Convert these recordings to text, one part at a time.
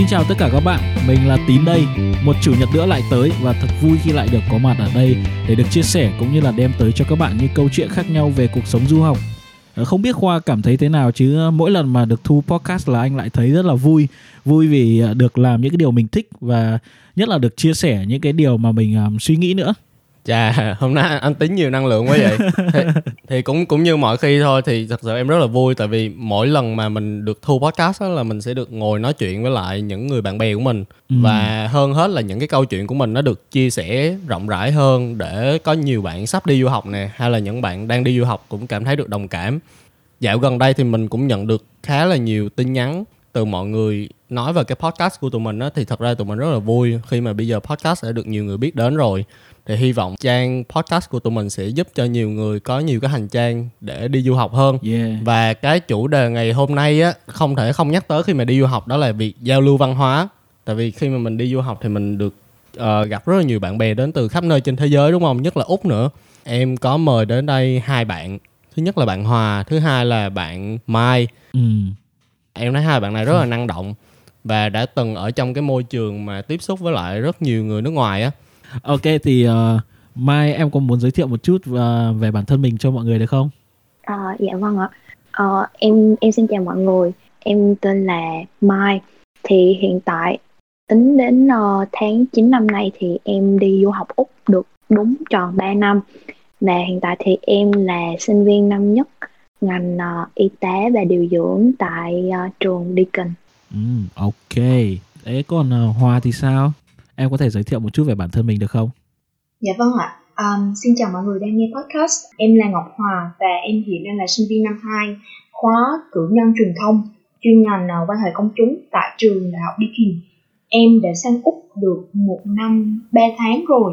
Xin chào tất cả các bạn, mình là Tín đây. Một chủ nhật nữa lại tới và thật vui khi lại được có mặt ở đây để được chia sẻ cũng như là đem tới cho các bạn những câu chuyện khác nhau về cuộc sống du học. Ờ, không biết Khoa cảm thấy thế nào chứ mỗi lần mà được thu podcast là anh lại thấy rất là vui. Vui vì ờ, được làm những cái điều mình thích và nhất là được chia sẻ những cái điều mà mình suy nghĩ nữa. Chà, hôm nay anh tính nhiều năng lượng quá vậy. thì, thì cũng cũng như mọi khi thôi thì thật sự em rất là vui tại vì mỗi lần mà mình được thu podcast đó là mình sẽ được ngồi nói chuyện với lại những người bạn bè của mình ừ. và hơn hết là những cái câu chuyện của mình nó được chia sẻ rộng rãi hơn để có nhiều bạn sắp đi du học nè hay là những bạn đang đi du học cũng cảm thấy được đồng cảm. Dạo gần đây thì mình cũng nhận được khá là nhiều tin nhắn từ mọi người nói về cái podcast của tụi mình á thì thật ra tụi mình rất là vui khi mà bây giờ podcast đã được nhiều người biết đến rồi thì hy vọng trang podcast của tụi mình sẽ giúp cho nhiều người có nhiều cái hành trang để đi du học hơn. Yeah. và cái chủ đề ngày hôm nay á không thể không nhắc tới khi mà đi du học đó là việc giao lưu văn hóa. Tại vì khi mà mình đi du học thì mình được ờ, gặp rất là nhiều bạn bè đến từ khắp nơi trên thế giới đúng không? Nhất là úc nữa. Em có mời đến đây hai bạn. Thứ nhất là bạn hòa thứ hai là bạn mai. Ừ. em thấy hai bạn này rất là năng động và đã từng ở trong cái môi trường mà tiếp xúc với lại rất nhiều người nước ngoài á Ok thì uh, Mai em có muốn giới thiệu một chút uh, về bản thân mình cho mọi người được không? Ờ, dạ vâng ạ. Ờ, em em xin chào mọi người. Em tên là Mai. Thì hiện tại tính đến ờ, tháng 9 năm nay thì em đi du học Úc được đúng tròn 3 năm. Và hiện tại thì em là sinh viên năm nhất ngành ờ, y tế và điều dưỡng tại ờ, trường Deakin. Ừ, ok. Đấy còn uh, Hoa thì sao? Em có thể giới thiệu một chút về bản thân mình được không? Dạ vâng ạ. Um, xin chào mọi người đang nghe podcast. Em là Ngọc Hòa và em hiện đang là sinh viên năm 2 khóa cử nhân truyền thông chuyên ngành uh, quan hệ công chúng tại trường Đại học Deakin. Em đã sang Úc được một năm 3 tháng rồi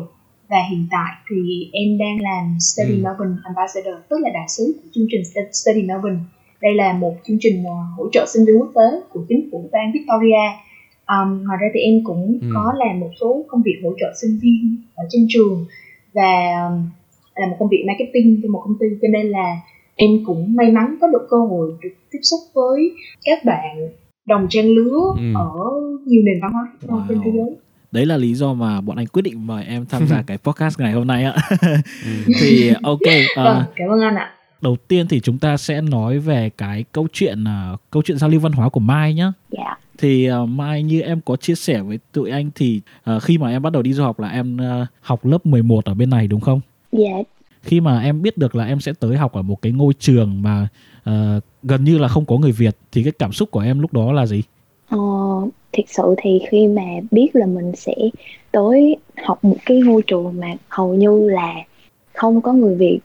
và hiện tại thì em đang làm Study Ừ. Melbourne Ambassador tức là đại sứ của chương trình Stu- Study Melbourne. Đây là một chương trình uh, hỗ trợ sinh viên quốc tế của chính phủ bang Victoria. Um, ngoài ra thì em cũng Ừ. có làm một số công việc hỗ trợ sinh viên ở trên trường và um, làm một công việc marketing cho một công ty cho nên là em cũng may mắn có được cơ hội được tiếp xúc với các bạn đồng trang lứa Ừ. ở nhiều nền văn hóa khác nhau trên thế giới Đấy là lý do mà bọn anh quyết định mời em tham gia cái podcast ngày hôm nay ạ. Ừ. thì ok, uh, vâng cảm ơn anh ạ đầu tiên thì chúng ta sẽ nói về cái câu chuyện uh, câu chuyện giao lưu văn hóa của Mai nhá. Dạ. Thì uh, Mai như em có chia sẻ với tụi anh thì uh, khi mà em bắt đầu đi du học là em uh, học lớp 11 ở bên này đúng không? Dạ, Khi mà em biết được là em sẽ tới học ở một cái ngôi trường mà uh, gần như là không có người Việt thì cái cảm xúc của em lúc đó là gì? Ờ, thực sự thì khi mà biết là mình sẽ tới học một cái ngôi trường mà hầu như là không có người Việt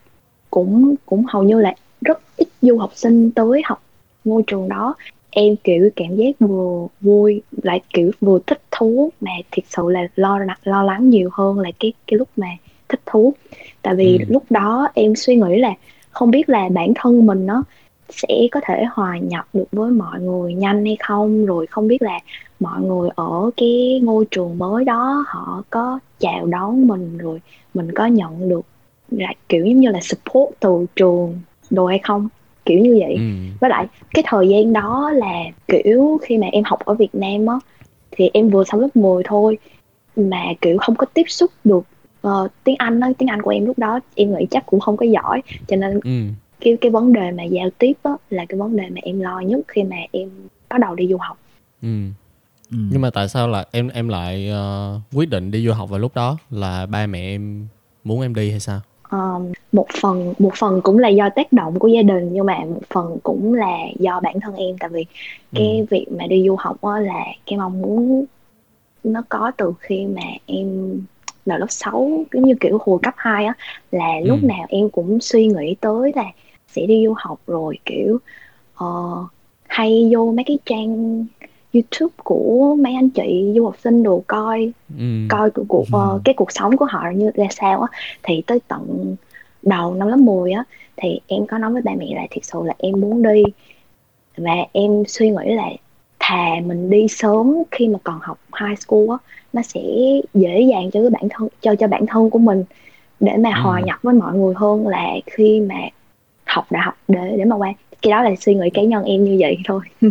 cũng cũng hầu như là rất ít du học sinh tới học ngôi trường đó em kiểu cảm giác vừa vui lại kiểu vừa thích thú mà thực sự là lo lo lắng nhiều hơn là cái cái lúc mà thích thú tại vì Ừ. lúc đó em suy nghĩ là không biết là bản thân mình nó sẽ có thể hòa nhập được với mọi người nhanh hay không rồi không biết là mọi người ở cái ngôi trường mới đó họ có chào đón mình rồi mình có nhận được là kiểu giống như là support từ trường đồ hay không kiểu như vậy Ừ. với lại cái thời gian đó là kiểu khi mà em học ở Việt Nam á thì em vừa xong lớp 10 thôi mà kiểu không có tiếp xúc được ờ, tiếng Anh á tiếng Anh của em lúc đó em nghĩ chắc cũng không có giỏi cho nên Ừ. cái cái vấn đề mà giao tiếp á là cái vấn đề mà em lo nhất khi mà em bắt đầu đi du học Ừ. Ừ. nhưng mà tại sao là em em lại ờ, quyết định đi du học vào lúc đó là ba mẹ em muốn em đi hay sao Ờm, một phần một phần cũng là do tác động của gia đình nhưng mà một phần cũng là do bản thân em tại vì cái Ừ. việc mà đi du học là cái mong muốn nó có từ khi mà em vào lớp 6 giống như kiểu hồi cấp 2 á là lúc Ừ. nào em cũng suy nghĩ tới là sẽ đi du học rồi kiểu ờ, hay vô mấy cái trang YouTube của mấy anh chị du học sinh đồ coi ừ. coi cuộc cuộc Ừ. ờ, cái cuộc sống của họ như ra sao á thì tới tận đầu năm lớp 10 á thì em có nói với ba mẹ là thực sự là em muốn đi và em suy nghĩ là thà mình đi sớm khi mà còn học high school á nó sẽ dễ dàng cho cái bản thân cho cho bản thân của mình để mà Ừ. hòa nhập với mọi người hơn là khi mà học đại học để để mà qua cái đó là suy nghĩ cá nhân em như vậy thôi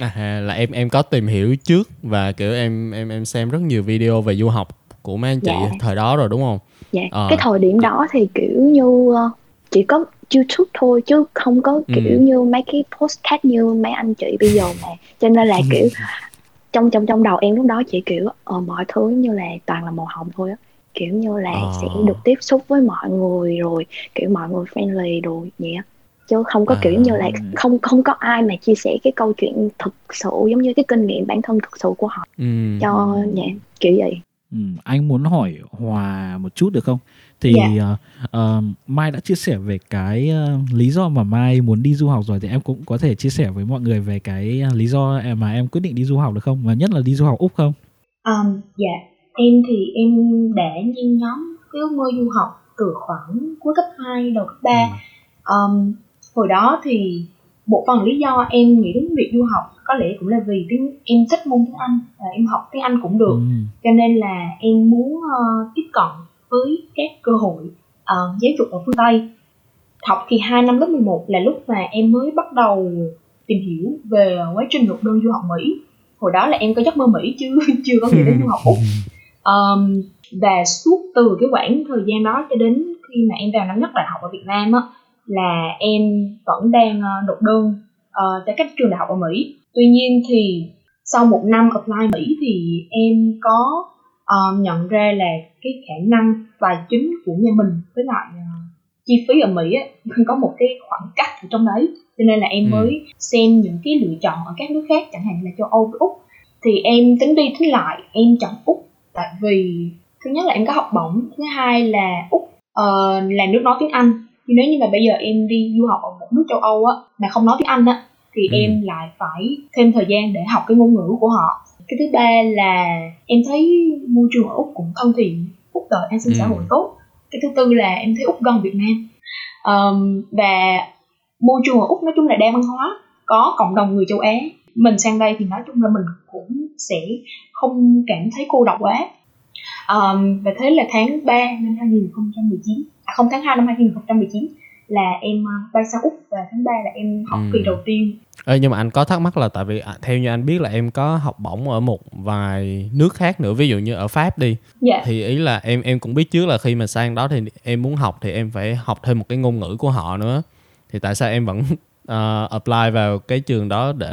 À, là em em có tìm hiểu trước và kiểu em em em xem rất nhiều video về du học của mấy anh chị Dạ. thời đó rồi đúng không? dạ Ờ. cái thời điểm đó thì kiểu như ờ, chỉ có YouTube thôi chứ không có kiểu Ừ. như mấy cái postcard như mấy anh chị bây giờ mà cho nên là kiểu trong trong trong đầu em lúc đó chỉ kiểu ờ, mọi thứ như là toàn là màu hồng thôi á kiểu như là Ờ. sẽ được tiếp xúc với mọi người rồi kiểu mọi người friendly rồi vậy á chứ không có kiểu À. như là không không có ai mà chia sẻ cái câu chuyện thực sự giống như cái kinh nghiệm bản thân thực sự của họ Ừ. cho dạ kiểu vậy Ừ, anh muốn hỏi Hòa một chút được không? Thì Dạ. ờ, ờ, Mai đã chia sẻ về cái ờ, lý do mà Mai muốn đi du học rồi thì em cũng có thể chia sẻ với mọi người về cái ờ, lý do mà em quyết định đi du học được không? Và nhất là đi du học Úc không? Um, dạ, em thì em đã nhen nhóm cái ước mơ du học từ khoảng cuối cấp 2 đầu cấp 3 um, Hồi đó thì một phần lý do em nghĩ đến việc du học có lẽ cũng là vì tiếng em thích môn tiếng Anh và em học tiếng Anh cũng được. Ừ. cho nên là em muốn ờ, tiếp cận với các cơ hội ờ, giáo dục ở phương Tây. Học kỳ 2 năm lớp 11 là lúc mà em mới bắt đầu tìm hiểu về quá trình nộp đơn du học Mỹ. Hồi đó là em có giấc mơ Mỹ chứ chưa có nghĩ đến du học Úc. Um, và suốt từ cái khoảng thời gian đó cho đến khi mà em vào năm nhất đại học ở Việt Nam á là em vẫn đang ờ, nộp đơn ờ, cho các trường đại học ở Mỹ. Tuy nhiên thì sau một năm apply Mỹ thì em có ờ, nhận ra là cái khả năng tài chính của nhà mình với lại ờ, chi phí ở Mỹ á, có một cái khoảng cách ở trong đấy. Cho nên là em Ừ. mới xem những cái lựa chọn ở các nước khác chẳng hạn là châu Âu với Úc. Thì em tính đi tính lại em chọn Úc. Tại vì thứ nhất là em có học bổng thứ hai là Úc ờ, là nước nói tiếng Anh thì nếu như mà bây giờ em đi du học ở một nước châu Âu á mà không nói tiếng Anh á thì Ừ. em lại phải thêm thời gian để học cái ngôn ngữ của họ. Cái thứ ba là em thấy môi trường ở Úc cũng thân thiện Úc đợi an sinh Ừ. xã hội tốt. Cái thứ tư là em thấy Úc gần Việt Nam. Ờm, và môi trường ở Úc nói chung là đa văn hóa có cộng đồng người châu Á. Mình sang đây thì nói chung là mình cũng sẽ không cảm thấy cô độc quá. Ờm, và thế là tháng 3 năm 2019 à không tháng 2 năm 2019 là em ờ, bay sang Úc và tháng 3 là em học Ừ. kỳ đầu tiên Ê, nhưng mà anh có thắc mắc là tại vì à, theo như anh biết là em có học bổng ở một vài nước khác nữa ví dụ như ở Pháp đi dạ thì ý là em em cũng biết trước là khi mà sang đó thì em muốn học thì em phải học thêm một cái ngôn ngữ của họ nữa thì tại sao em vẫn ờ, apply vào cái trường đó để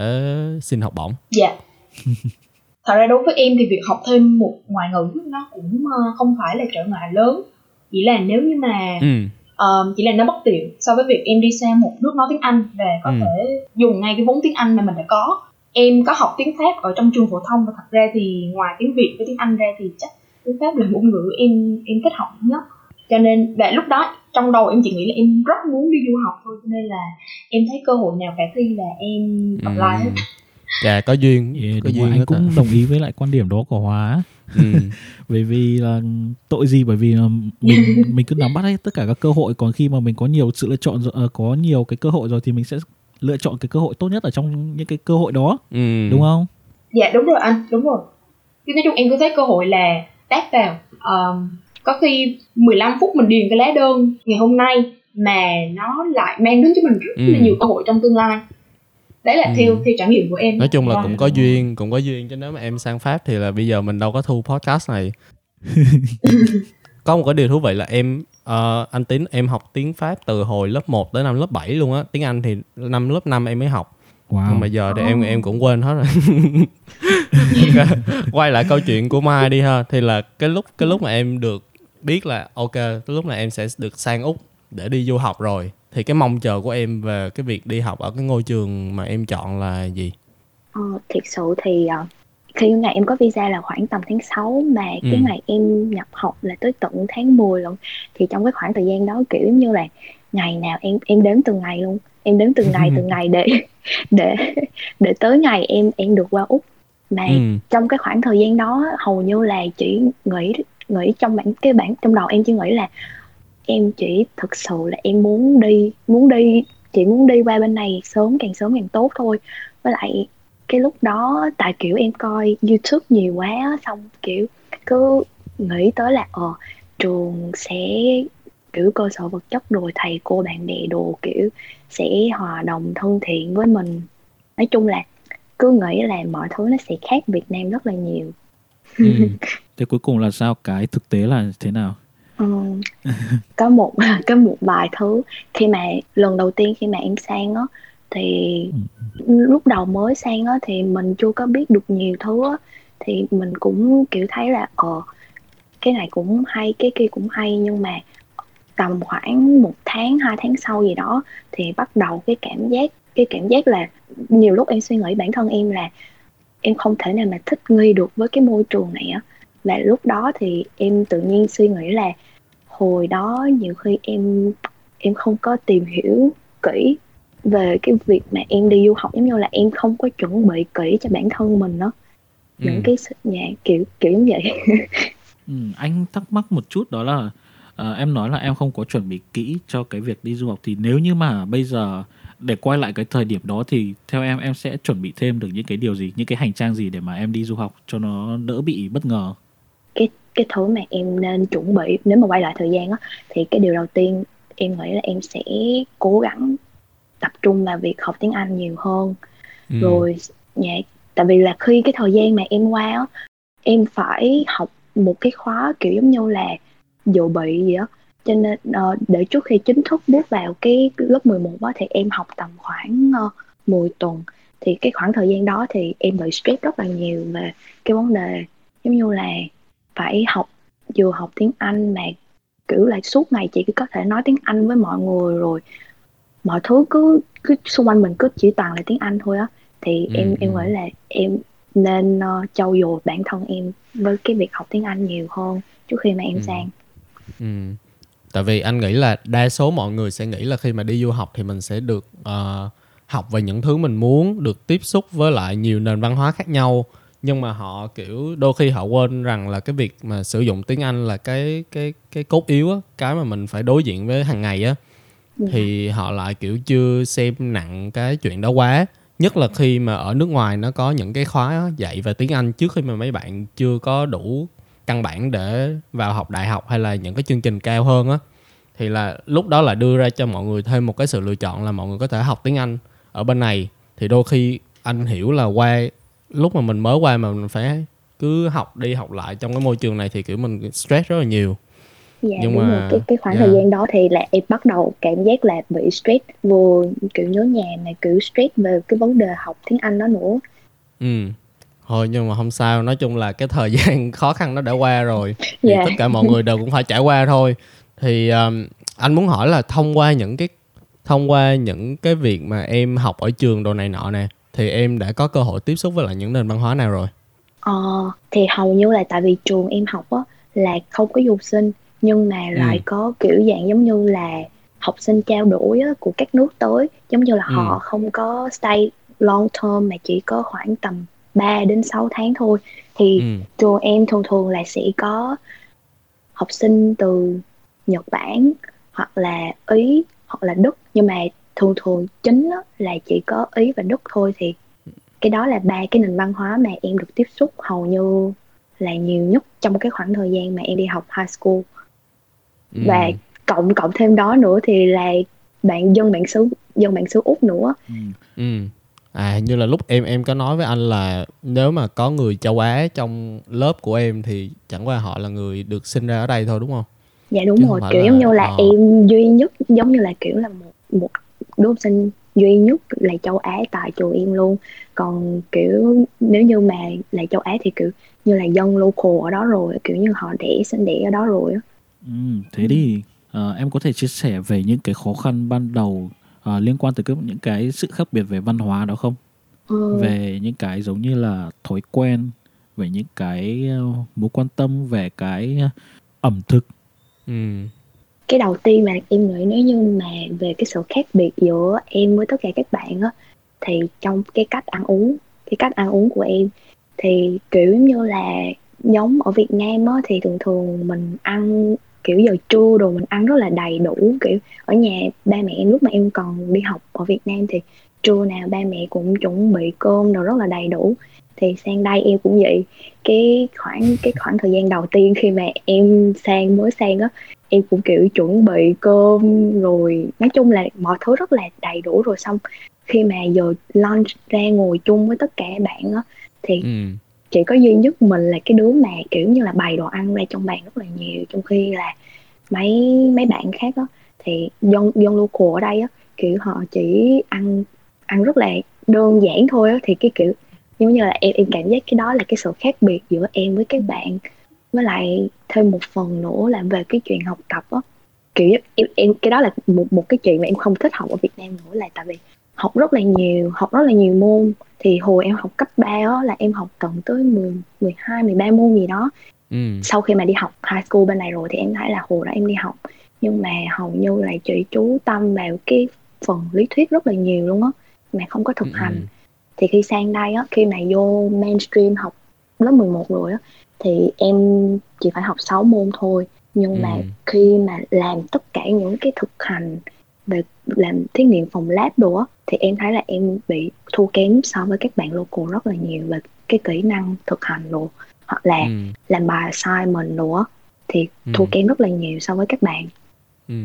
xin học bổng Dạ. Thật ra đối với em thì việc học thêm một ngoại ngữ nó cũng ờ, không phải là trở ngại lớn. Chỉ là nếu như mà ừ ờ, chỉ là nó bất tiện so với việc em đi sang một nước nói tiếng Anh và có Ừ. thể dùng ngay cái vốn tiếng Anh mà mình đã có. Em có học tiếng Pháp ở trong trường phổ thông và thật ra thì ngoài tiếng Việt với tiếng Anh ra thì chắc tiếng Pháp là ngôn ngữ em em thích học nhất. Cho nên và lúc đó trong đầu em chỉ nghĩ là em rất muốn đi du học thôi cho nên là em thấy cơ hội nào khả thi là em apply hết. Dạ có duyên Yeah, có rồi, anh cũng ạ. đồng ý với lại quan điểm đó của Hóa ừ. bởi vì là tội gì bởi vì là mình mình cứ nắm bắt hết tất cả các cơ hội còn khi mà mình có nhiều sự lựa chọn ờ, có nhiều cái cơ hội rồi thì mình sẽ lựa chọn cái cơ hội tốt nhất ở trong những cái cơ hội đó Ừ. đúng không Dạ đúng rồi anh, đúng rồi. Chứ nói chung em cứ thấy cơ hội là tát vào. Ờm, có khi 15 phút mình điền cái lá đơn ngày hôm nay mà nó lại mang đến cho mình rất là Ừ. nhiều cơ hội trong tương lai. Đấy là Ừ. theo theo trải nghiệm của em. nói chung là Vâng. cũng có duyên cũng có duyên chứ nếu mà em sang pháp thì là bây giờ mình đâu có thu podcast này có một cái điều thú vị là em ờ, anh tín em học tiếng pháp từ hồi lớp 1 tới năm lớp 7 luôn á tiếng anh thì năm lớp 5 em mới học wow nhưng mà giờ thì Oh. em em cũng quên hết rồi quay lại câu chuyện của mai đi ha thì là cái lúc cái lúc mà em được biết là ok cái lúc này em sẽ được sang úc để đi du học rồi thì cái mong chờ của em về cái việc đi học ở cái ngôi trường mà em chọn là gì Ờ, thiệt sự thì ờ, khi ngày em có visa là khoảng tầm tháng 6 mà cái Ừ. ngày em nhập học là tới tận tháng 10 lận thì trong cái khoảng thời gian đó kiểu như là ngày nào em em đếm từng ngày luôn em đếm từng ngày từng ngày để để để tới ngày em em được qua úc mà ừ. trong cái khoảng thời gian đó hầu như là chỉ nghĩ nghĩ trong bản cái bản trong đầu em chỉ nghĩ là em chỉ thực sự là em muốn đi muốn đi chỉ muốn đi qua bên này sớm càng sớm càng tốt thôi. Với lại cái lúc đó tại kiểu em coi youtube nhiều quá xong kiểu cứ nghĩ tới là ờ trường sẽ kiểu cơ sở vật chất rồi thầy cô bạn bè đồ kiểu sẽ hòa đồng thân thiện với mình. Nói chung là cứ nghĩ là mọi thứ nó sẽ khác Việt Nam rất là nhiều. Ừ. thế cuối cùng là sao? Cái thực tế là thế nào ừ. có một có một vài thứ khi mà lần đầu tiên khi mà em sang á thì ừ. lúc đầu mới sang á thì mình chưa có biết được nhiều thứ á thì mình cũng kiểu thấy là ờ cái này cũng hay cái kia cũng hay nhưng mà tầm khoảng một tháng hai tháng sau gì đó thì bắt đầu cái cảm giác cái cảm giác là nhiều lúc em suy nghĩ bản thân em là em không thể nào mà thích nghi được với cái môi trường này á và lúc đó thì em tự nhiên suy nghĩ là hồi đó nhiều khi em em không có tìm hiểu kỹ về cái việc mà em đi du học giống như là em không có chuẩn bị kỹ cho bản thân mình đó những ừ. cái nhà kiểu kiểu như vậy. Ừ, anh thắc mắc một chút đó là uh, em nói là em không có chuẩn bị kỹ cho cái việc đi du học thì nếu như mà bây giờ để quay lại cái thời điểm đó thì theo em em sẽ chuẩn bị thêm được những cái điều gì những cái hành trang gì để mà em đi du học cho nó đỡ bị bất ngờ cái cái thứ mà em nên chuẩn bị nếu mà quay lại thời gian á thì cái điều đầu tiên em nghĩ là em sẽ cố gắng tập trung vào việc học tiếng Anh nhiều hơn. Ừ. rồi dạ tại vì là khi cái thời gian mà em qua á em phải học một cái khóa kiểu giống như là dự bị gì đó cho nên uh, để trước khi chính thức bước vào cái lớp 11 đó thì em học tầm khoảng uh, 10 tuần. Thì cái khoảng thời gian đó thì em bị stress rất là nhiều về cái vấn đề giống như là phải học vừa học tiếng Anh mà kiểu là suốt ngày chỉ có thể nói tiếng Anh với mọi người rồi mọi thứ cứ cứ xung quanh mình cứ chỉ toàn là tiếng Anh thôi á thì ừ, em em ừ. nghĩ là em nên uh, trau dồi bản thân em với cái việc học tiếng Anh nhiều hơn trước khi mà em ừ. sang. Ừ. Tại vì anh nghĩ là đa số mọi người sẽ nghĩ là khi mà đi du học thì mình sẽ được uh, học về những thứ mình muốn, được tiếp xúc với lại nhiều nền văn hóa khác nhau nhưng mà họ kiểu đôi khi họ quên rằng là cái việc mà sử dụng tiếng Anh là cái cái cái cốt yếu á, cái mà mình phải đối diện với hàng ngày á. Dạ. thì họ lại kiểu chưa xem nặng cái chuyện đó quá. Nhất là khi mà ở nước ngoài nó có những cái khóa dạy về tiếng Anh trước khi mà mấy bạn chưa có đủ căn bản để vào học đại học hay là những cái chương trình cao hơn á. Thì là lúc đó là đưa ra cho mọi người thêm một cái sự lựa chọn là mọi người có thể học tiếng Anh ở bên này. Thì đôi khi anh hiểu là qua lúc mà mình mới qua mà mình phải cứ học đi học lại trong cái môi trường này thì kiểu mình stress rất là nhiều dạ nhưng mà rồi. cái cái khoảng yeah. thời gian đó thì là em bắt đầu cảm giác là bị stress vừa kiểu nhớ nhà mà kiểu stress về cái vấn đề học tiếng Anh đó nữa ừ thôi nhưng mà không sao nói chung là cái thời gian khó khăn nó đã qua rồi thì yeah. Dạ. tất cả mọi người đều cũng phải trải qua thôi thì um, anh muốn hỏi là thông qua những cái thông qua những cái việc mà em học ở trường đồ này nọ nè thì em đã có cơ hội tiếp xúc với lại những nền văn hóa nào rồi ờ thì hầu như là tại vì trường em học á là không có du sinh nhưng mà lại ừ. có kiểu dạng giống như là học sinh trao đổi á, của các nước tới giống như là ừ. họ không có stay long term mà chỉ có khoảng tầm 3 đến 6 tháng thôi thì ừ. trường em thường thường là sẽ có học sinh từ Nhật Bản hoặc là Ý hoặc là Đức nhưng mà thường thường chính là chỉ có Ý và Đức thôi thì cái đó là ba cái nền văn hóa mà em được tiếp xúc hầu như là nhiều nhất trong cái khoảng thời gian mà em đi học high school ừ. và cộng cộng thêm đó nữa thì là bạn dân bản xứ dân bản xứ úc nữa ừ. ừ. à như là lúc em em có nói với anh là nếu mà có người châu á trong lớp của em thì chẳng qua họ là người được sinh ra ở đây thôi đúng không dạ đúng Chứ rồi kiểu là... giống như là ờ. em duy nhất giống như là kiểu là một một đứa học sinh duy nhất là châu Á tại trường em luôn. Còn kiểu nếu như mà là châu Á thì kiểu như là dân local ở đó rồi kiểu như họ đẻ sinh đẻ ở đó rồi ừ, thế thì uh, em có thể chia sẻ về những cái khó khăn ban đầu uh, liên quan tới những cái sự khác biệt về văn hóa đó không? Ừ. về những cái giống như là thói quen về những cái mối quan tâm về cái ẩm thực. Ừ cái đầu tiên mà em nghĩ nếu như mà về cái sự khác biệt giữa em với tất cả các bạn á, thì trong cái cách ăn uống, cái cách ăn uống của em, thì, kiểu như là giống ở Việt Nam á, thì thường thường mình ăn, kiểu, giờ trưa đồ mình ăn rất là đầy đủ, kiểu, ở nhà ba mẹ em, lúc mà em còn đi học ở Việt Nam thì trưa nào ba mẹ cũng chuẩn bị cơm đồ rất là đầy đủ. Thì sang đây em cũng vậy. Cái khoảng cái khoảng thời gian đầu tiên khi mà em sang, mới sang á em cũng kiểu chuẩn bị cơm rồi nói chung là mọi thứ rất là đầy đủ rồi. Xong khi mà giờ lunch ra ngồi chung với tất cả bạn á thì ừ. chỉ có duy nhất mình là cái đứa mà kiểu như là bày đồ ăn ra trong bàn rất là nhiều. Trong khi là mấy mấy bạn khác á thì dân dân local ở đây á kiểu họ chỉ ăn ăn rất là đơn giản thôi á. Thì cái kiểu giống như là em em cảm giác cái đó là cái sự khác biệt giữa em với các bạn với lại thêm một phần nữa là về cái chuyện học tập á. Kiểu em, em cái đó là một một cái chuyện mà em không thích học ở Việt Nam nữa là tại vì học rất là nhiều học rất là nhiều môn. Thì hồi em học cấp 3 á là em học tận tới 10, 12, 13 môn gì đó. Ừ. sau khi mà đi học high school bên này rồi thì em thấy là hồi đó em đi học. Nhưng mà hầu như là chỉ chú tâm vào cái phần lý thuyết rất là nhiều luôn á mà không có thực Ừ, ừ. hành. Thì khi sang đây á khi mà vô mainstream học lớp 11 rồi á thì em chỉ phải học 6 môn thôi nhưng mà Ừ. khi mà làm tất cả những cái thực hành về làm thí nghiệm phòng lab đồ á thì em thấy là em bị thua kém so với các bạn local rất là nhiều về cái kỹ năng thực hành đồ hoặc là Ừ. làm bài assignment đồ á thì Ừ. thua kém rất là nhiều so với các bạn Ừ.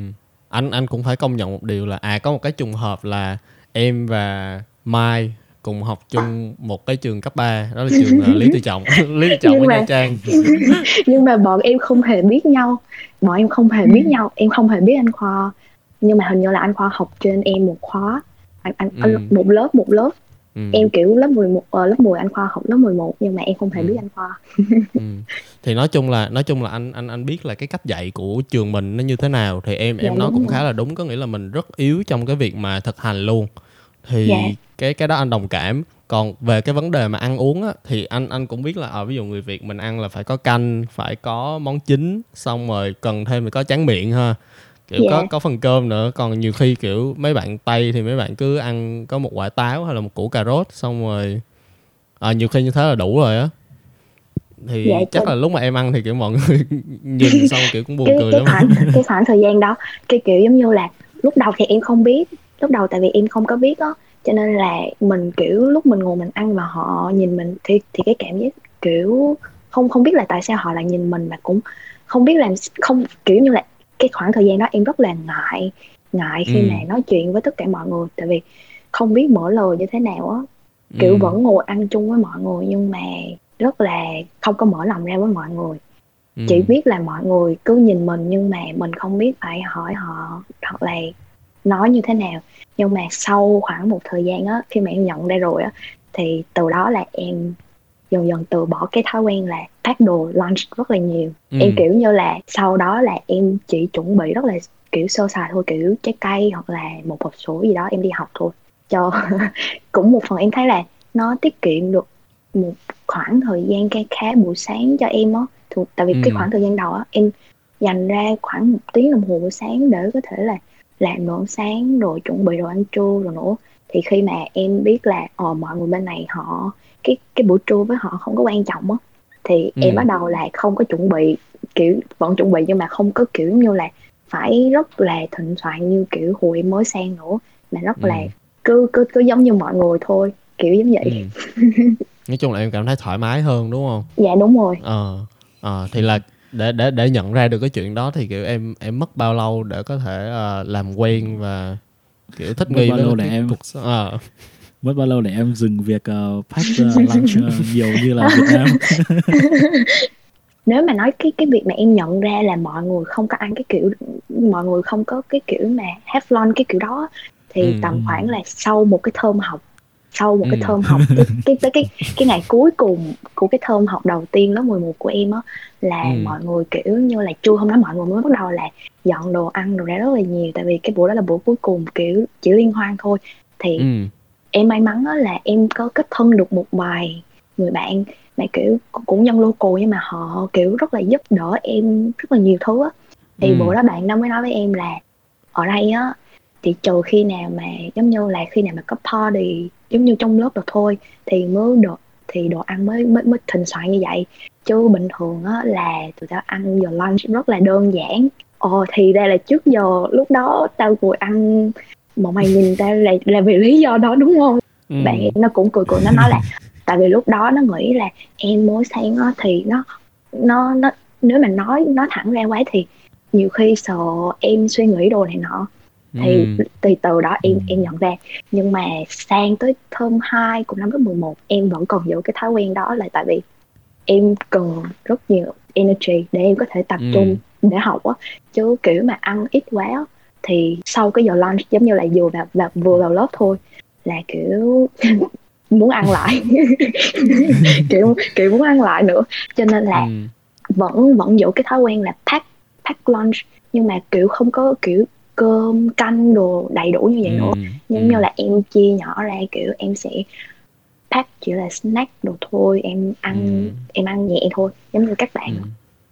Anh anh cũng phải công nhận một điều là à có một cái trùng hợp là em và Mai cùng học chung một cái trường cấp 3 đó là trường uh, Lý Tự Trọng. Lý Tự Trọng Nhưng ở mà- Nha Trang. Nhưng mà bọn em không hề biết nhau. Bọn em không hề biết nhau. Em không hề biết anh khoa. Nhưng mà hình như là anh khoa học trên em một khóa. Anh, anh, Ừ. một lớp một lớp. Ừ. em kiểu lớp 11 ờ, lớp 10 anh khoa học lớp 11 nhưng mà em không hề Ừ. biết anh khoa. Ừ. thì nói chung là nói chung là anh anh anh biết là cái cách dạy của trường mình nó như thế nào. Thì em em Dạ, nói đúng cũng rồi. khá là đúng. Có nghĩa là mình rất yếu trong cái việc mà thực hành luôn thì Dạ. cái cái đó anh đồng cảm còn về cái vấn đề mà ăn uống á thì anh anh cũng biết là ở ví dụ người Việt mình ăn là phải có canh phải có món chính xong rồi cần thêm thì có tráng miệng ha kiểu có Dạ. có phần cơm nữa còn nhiều khi kiểu mấy bạn tây thì mấy bạn cứ ăn có một quả táo hay là một củ cà rốt xong rồi à, nhiều khi như thế là đủ rồi á thì Dạ, chắc đúng. là lúc mà em ăn thì kiểu mọi người nhìn xong kiểu cũng buồn cái cười cái lắm khoảng cái khoảng thời gian đó cái kiểu giống như là lúc đầu thì em không biết lúc đầu tại vì em không có biết á cho nên là mình kiểu lúc mình ngồi mình ăn và họ nhìn mình thì thì cái cảm giác kiểu không không biết là tại sao họ lại nhìn mình mà cũng không biết làm không kiểu như là cái khoảng thời gian đó em rất là ngại ngại khi Ừ. mà nói chuyện với tất cả mọi người tại vì không biết mở lời như thế nào á kiểu Ừ. vẫn ngồi ăn chung với mọi người nhưng mà rất là không có mở lòng ra với mọi người Ừ. chỉ biết là mọi người cứ nhìn mình nhưng mà mình không biết phải hỏi họ hoặc là nói như thế nào nhưng mà sau khoảng một thời gian á khi mà em nhận ra rồi á thì từ đó là em dần dần từ bỏ cái thói quen là pack đồ lunch rất là nhiều Ừ. em kiểu như là sau đó là em chỉ chuẩn bị rất là kiểu sơ sài thôi kiểu trái cây hoặc là một hộp sữa gì đó em đi học thôi cho cũng một phần em thấy là nó tiết kiệm được một khoảng thời gian khá khá buổi sáng cho em á tại vì cái Ừ. khoảng thời gian đầu á em dành ra khoảng một tiếng đồng hồ buổi sáng để có thể là làm đồ ăn sáng rồi chuẩn bị đồ ăn trưa rồi nữa thì khi mà em biết là ờ mọi người bên này họ cái cái buổi trưa với họ không có quan trọng á thì Ừ. em bắt đầu là không có chuẩn bị kiểu vẫn chuẩn bị nhưng mà không có kiểu như là phải rất là thịnh soạn như kiểu hồi em mới sang nữa mà rất Ừ. là cứ cứ cứ giống như mọi người thôi kiểu giống vậy Ừ. nói chung là em cảm thấy thoải mái hơn đúng không dạ đúng rồi ờ ờ thì là để để để nhận ra được cái chuyện đó thì kiểu em em mất bao lâu để có thể ờ, làm quen và kiểu thích nghi bao với lâu cái để em- cuộc sống ờ. Mất bao lâu để em dừng việc uh, pack uh, lunch uh, nhiều như là Việt Nam? Nếu mà nói cái cái việc mà em nhận ra là mọi người không có ăn cái kiểu mọi người không có cái kiểu mà have lunch cái kiểu đó thì Ừ. tầm khoảng là sau một cái thơm học sau một cái Ừ. thơm học cái cái tới cái cái ngày cuối cùng của cái thơm học đầu tiên lớp 11 của em á là Ừ. mọi người kiểu như là trưa hôm đó mọi người mới bắt đầu là dọn đồ ăn đồ ra rất là nhiều tại vì cái bữa đó là bữa cuối cùng kiểu chỉ liên hoan thôi thì ừ em may mắn á là em có kết thân được một vài người bạn mà kiểu cũng nhân local nhưng mà họ kiểu rất là giúp đỡ em rất là nhiều thứ á thì Ừ. bữa đó bạn đó mới nói với em là ở đây á thì trừ khi nào mà giống như là khi nào mà có party giống như trong lớp được thôi thì mới được thì đồ ăn mới mới mới thịnh soạn như vậy. Chứ bình thường á là tụi tao ăn giờ lunch rất là đơn giản. Ồ thì ra là trước giờ lúc đó tao ngồi ăn mà mày nhìn tao là là vì lý do đó đúng không? Ừ. bạn nó cũng cười cười nó nói là tại vì lúc đó nó nghĩ là em mới sang á thì nó nó nó nếu mà nói nói thẳng ra quá thì nhiều khi sợ em suy nghĩ đồ này nọ thì Ừ. từ từ đó em Ừ. em nhận ra nhưng mà sang tới thơm 2 của năm lớp 11 em vẫn còn giữ cái thói quen đó là tại vì em cần rất nhiều energy để em có thể tập Ừ. trung để học á chứ kiểu mà ăn ít quá á, thì sau cái giờ lunch giống như là vừa vào, vào vừa vào lớp thôi là kiểu muốn ăn lại kiểu kiểu muốn ăn lại nữa cho nên là Ừ. vẫn vẫn giữ cái thói quen là pack pack lunch nhưng mà kiểu không có kiểu cơm canh đồ đầy đủ như vậy nữa Ừ. giống Ừ. như là em chia nhỏ ra kiểu em sẽ pack chỉ là snack đồ thôi em ăn Ừ. em ăn nhẹ thôi giống như các bạn Ừ.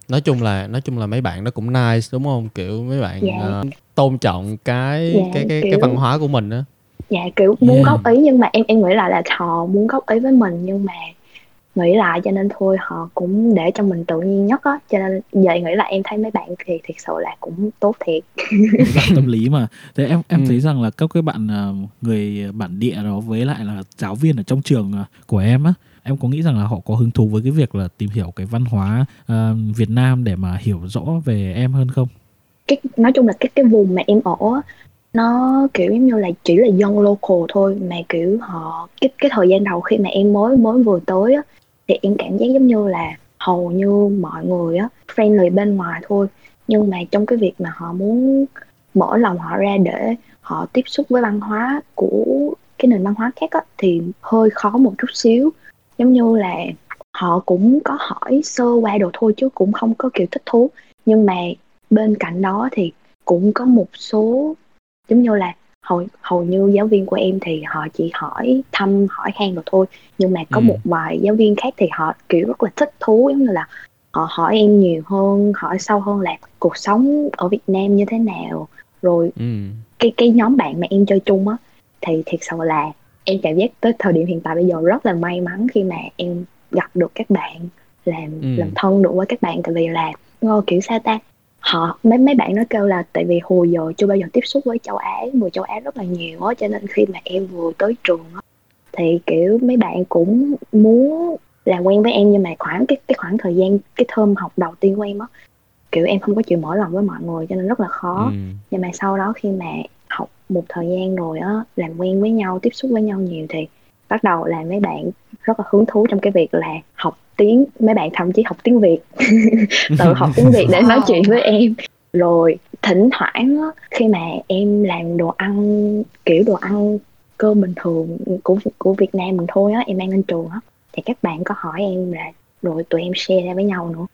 nói chung là nói chung là mấy bạn đó cũng nice đúng không kiểu mấy bạn Dạ. ờ, tôn trọng cái Dạ, cái cái cái kiểu- văn hóa của mình á dạ kiểu muốn Yeah. góp ý nhưng mà em em nghĩ lại là họ muốn góp ý với mình nhưng mà nghĩ lại cho nên thôi họ cũng để cho mình tự nhiên nhất á. Cho nên giờ nghĩ là em thấy mấy bạn thì thiệt sự là cũng tốt thiệt. Dạng tâm lý mà. Thế em em Ừ. thấy rằng là các cái bạn ờ, người bản địa đó với lại là giáo viên ở trong trường ờ, của em á em có nghĩ rằng là họ có hứng thú với cái việc là tìm hiểu cái văn hóa ờ, Việt Nam để mà hiểu rõ về em hơn không? Cái nói chung là cái cái vùng mà em ở nó kiểu giống như là chỉ là dân local thôi. Mà kiểu họ cái cái thời gian đầu khi mà em mới mới vừa tới á thì em cảm giác giống như là hầu như mọi người á, friendly bên ngoài thôi. Nhưng mà trong cái việc mà họ muốn mở lòng họ ra để họ tiếp xúc với văn hóa của cái nền văn hóa khác á, thì hơi khó một chút xíu. Giống như là họ cũng có hỏi sơ qua đồ thôi chứ cũng không có kiểu thích thú. Nhưng mà bên cạnh đó thì cũng có một số, giống như là hầu hầu như giáo viên của em thì họ chỉ hỏi thăm hỏi han rồi thôi nhưng mà có Ừ. một vài giáo viên khác thì họ kiểu rất là thích thú giống như là họ hỏi em nhiều hơn hỏi sâu hơn là cuộc sống ở Việt Nam như thế nào rồi ừ. cái cái nhóm bạn mà em chơi chung á thì thiệt sự là em cảm giác tới thời điểm hiện tại bây giờ rất là may mắn khi mà em gặp được các bạn làm Ừ. làm thân được với các bạn tại vì là ờ, kiểu sao ta họ mấy mấy bạn nó kêu là tại vì hồi giờ chưa bao giờ tiếp xúc với châu Á người châu Á rất là nhiều á cho nên khi mà em vừa tới trường á thì kiểu mấy bạn cũng muốn làm quen với em nhưng mà khoảng cái cái khoảng thời gian cái thơm học đầu tiên của em á kiểu em không có chịu mở lòng với mọi người cho nên rất là khó Ừ. nhưng mà sau đó khi mà học một thời gian rồi á làm quen với nhau tiếp xúc với nhau nhiều thì bắt đầu là mấy bạn rất là hứng thú trong cái việc là học tiếng mấy bạn thậm chí học tiếng việt. Tự học tiếng việt để nói chuyện với em. Rồi thỉnh thoảng á, khi mà em làm đồ ăn kiểu đồ ăn cơm bình thường của của Việt Nam mình thôi á em mang lên trường á thì các bạn có hỏi em là rồi tụi em share ra với nhau nữa.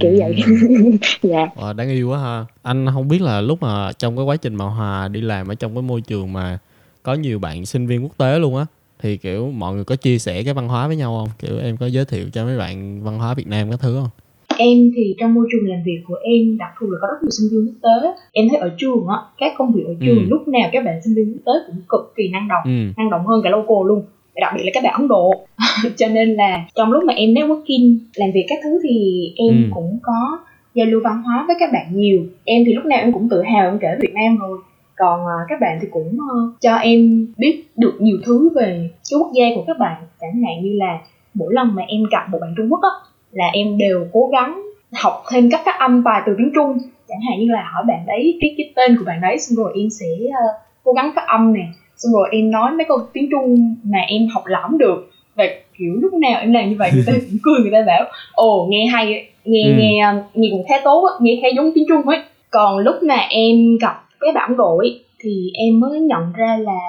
Kiểu vậy. Dạ. Wow, đáng yêu quá ha. Anh không biết là lúc mà trong cái quá trình mà hòa đi làm ở trong cái môi trường mà có nhiều bạn sinh viên quốc tế luôn á thì kiểu mọi người có chia sẻ cái văn hóa với nhau không kiểu em có giới thiệu cho mấy bạn văn hóa Việt Nam các thứ không Em thì trong môi trường làm việc của em đặc thù là có rất nhiều sinh viên quốc tế. Em thấy ở trường á, các công việc ở trường Ừ. lúc nào các bạn sinh viên quốc tế cũng cực kỳ năng động, ừ năng động hơn cả local luôn. Đặc biệt là các bạn Ấn Độ. Cho nên là trong lúc mà em networking, làm việc các thứ thì em Ừ. cũng có giao lưu văn hóa với các bạn nhiều. Em thì lúc nào em cũng tự hào em kể Việt Nam rồi. Còn à, các bạn thì cũng ờ, cho em biết được nhiều thứ về cái quốc gia của các bạn. Chẳng hạn như là mỗi lần mà em gặp một bạn Trung Quốc á, là em đều cố gắng học thêm các phát âm vài từ tiếng Trung. Chẳng hạn như là hỏi bạn đấy cái cái tên của bạn đấy xong rồi em sẽ ờ, cố gắng phát âm nè. Xong rồi em nói mấy câu tiếng Trung mà em học lỏm được. Và kiểu lúc nào em làm như vậy người ta cũng cười người ta bảo ồ nghe hay nghe Ừ. nghe ờ, nghe cũng khá tốt nghe khá giống tiếng Trung ấy. Còn lúc mà em gặp cái Ấn Độ ấy, thì em mới nhận ra là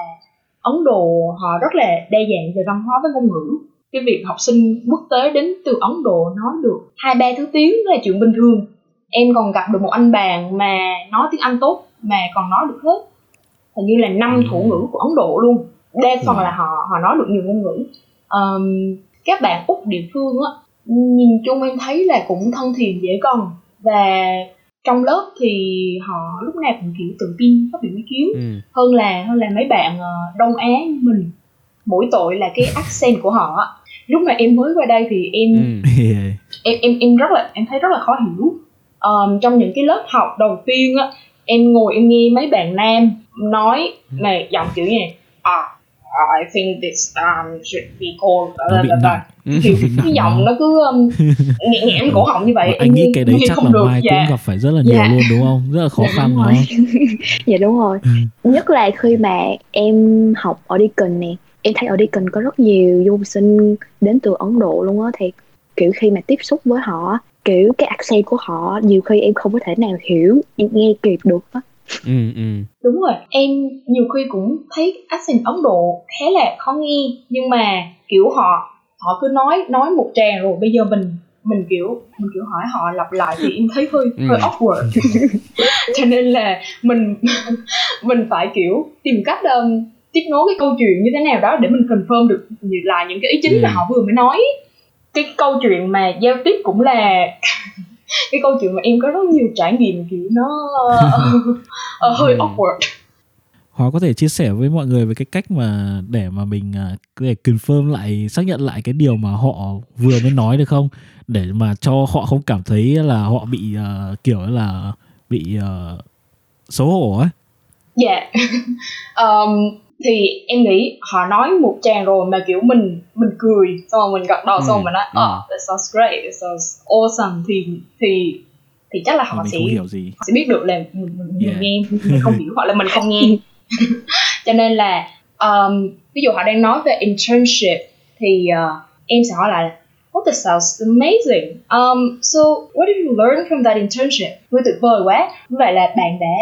Ấn Độ họ rất là đa dạng về văn hóa với ngôn ngữ. Cái việc học sinh quốc tế đến từ Ấn Độ nói được hai ba thứ tiếng là chuyện bình thường. Em còn gặp được một anh bạn mà nói tiếng Anh tốt mà còn nói được hết. Hình như là năm Ừ. thủ ngữ của Ấn Độ luôn. Đa phần Ừ. là họ họ nói được nhiều ngôn ngữ. Ờm, các bạn úc địa phương á nhìn chung em thấy là cũng thân thiện dễ gần. Và trong lớp thì họ lúc nào cũng kiểu tự tin phát biểu ý kiến. Ừ. Hơn là hơn là mấy bạn ờ, Đông Á như mình mỗi tội là cái accent của họ lúc mà em mới qua đây thì em ừ. em em em rất là em thấy rất là khó hiểu. Ờm, trong những cái lớp học đầu tiên á em ngồi em nghe mấy bạn nam nói mà giọng kiểu như này à I think this um, should be called nó bị nặng. kiểu cái giọng nó cứ um, nghẹn nghẹn cổ họng như vậy anh nghĩ cái đấy chắc là được. mai dạ. cũng gặp phải rất là nhiều Dạ. luôn đúng không? Rất là khó Dạ, khăn đúng không? Dạ đúng rồi. Nhất là khi mà em học ở Deakin nè em thấy ở Deakin có rất nhiều du học sinh đến từ Ấn Độ luôn á thì kiểu khi mà tiếp xúc với họ kiểu cái accent của họ nhiều khi em không có thể nào hiểu em nghe kịp được á ừ ừ đúng rồi em nhiều khi cũng thấy accent Ấn Độ khá là khó nghe nhưng mà kiểu họ họ cứ nói nói một tràng rồi bây giờ mình mình kiểu mình kiểu hỏi họ lặp lại thì em thấy hơi hơi Ừ. awkward cho nên là mình mình phải kiểu tìm cách um, tiếp nối cái câu chuyện như thế nào đó để mình confirm được là những cái ý chính Ừ. mà họ vừa mới nói cái câu chuyện mà giao tiếp cũng là cái câu chuyện mà em có rất nhiều trải nghiệm kiểu nó ờ, hơi Ừ. awkward. Hóa có thể chia sẻ với mọi người về cái cách mà để mà mình à, có thể confirm lại xác nhận lại cái điều mà họ vừa mới nói được không? Để mà cho họ không cảm thấy là họ bị à, kiểu là bị à, xấu hổ ấy Dạ. Ờm, Thì em nghĩ họ nói một tràng rồi mà kiểu mình mình cười Xong rồi mình gật đầu Ừ, xong rồi mình nói. Oh, that sounds great, that sounds awesome Thì thì thì chắc là họ mình sẽ không hiểu gì họ sẽ biết được là mình, mình, mình Yeah. nghe mình không hiểu hoặc là mình không nghe cho nên là um, ví dụ họ đang nói về internship thì uh, em sẽ hỏi là Oh, that sounds amazing. Um, so, what did you learn from that internship? Vui tuyệt vời quá. Như vậy là bạn đã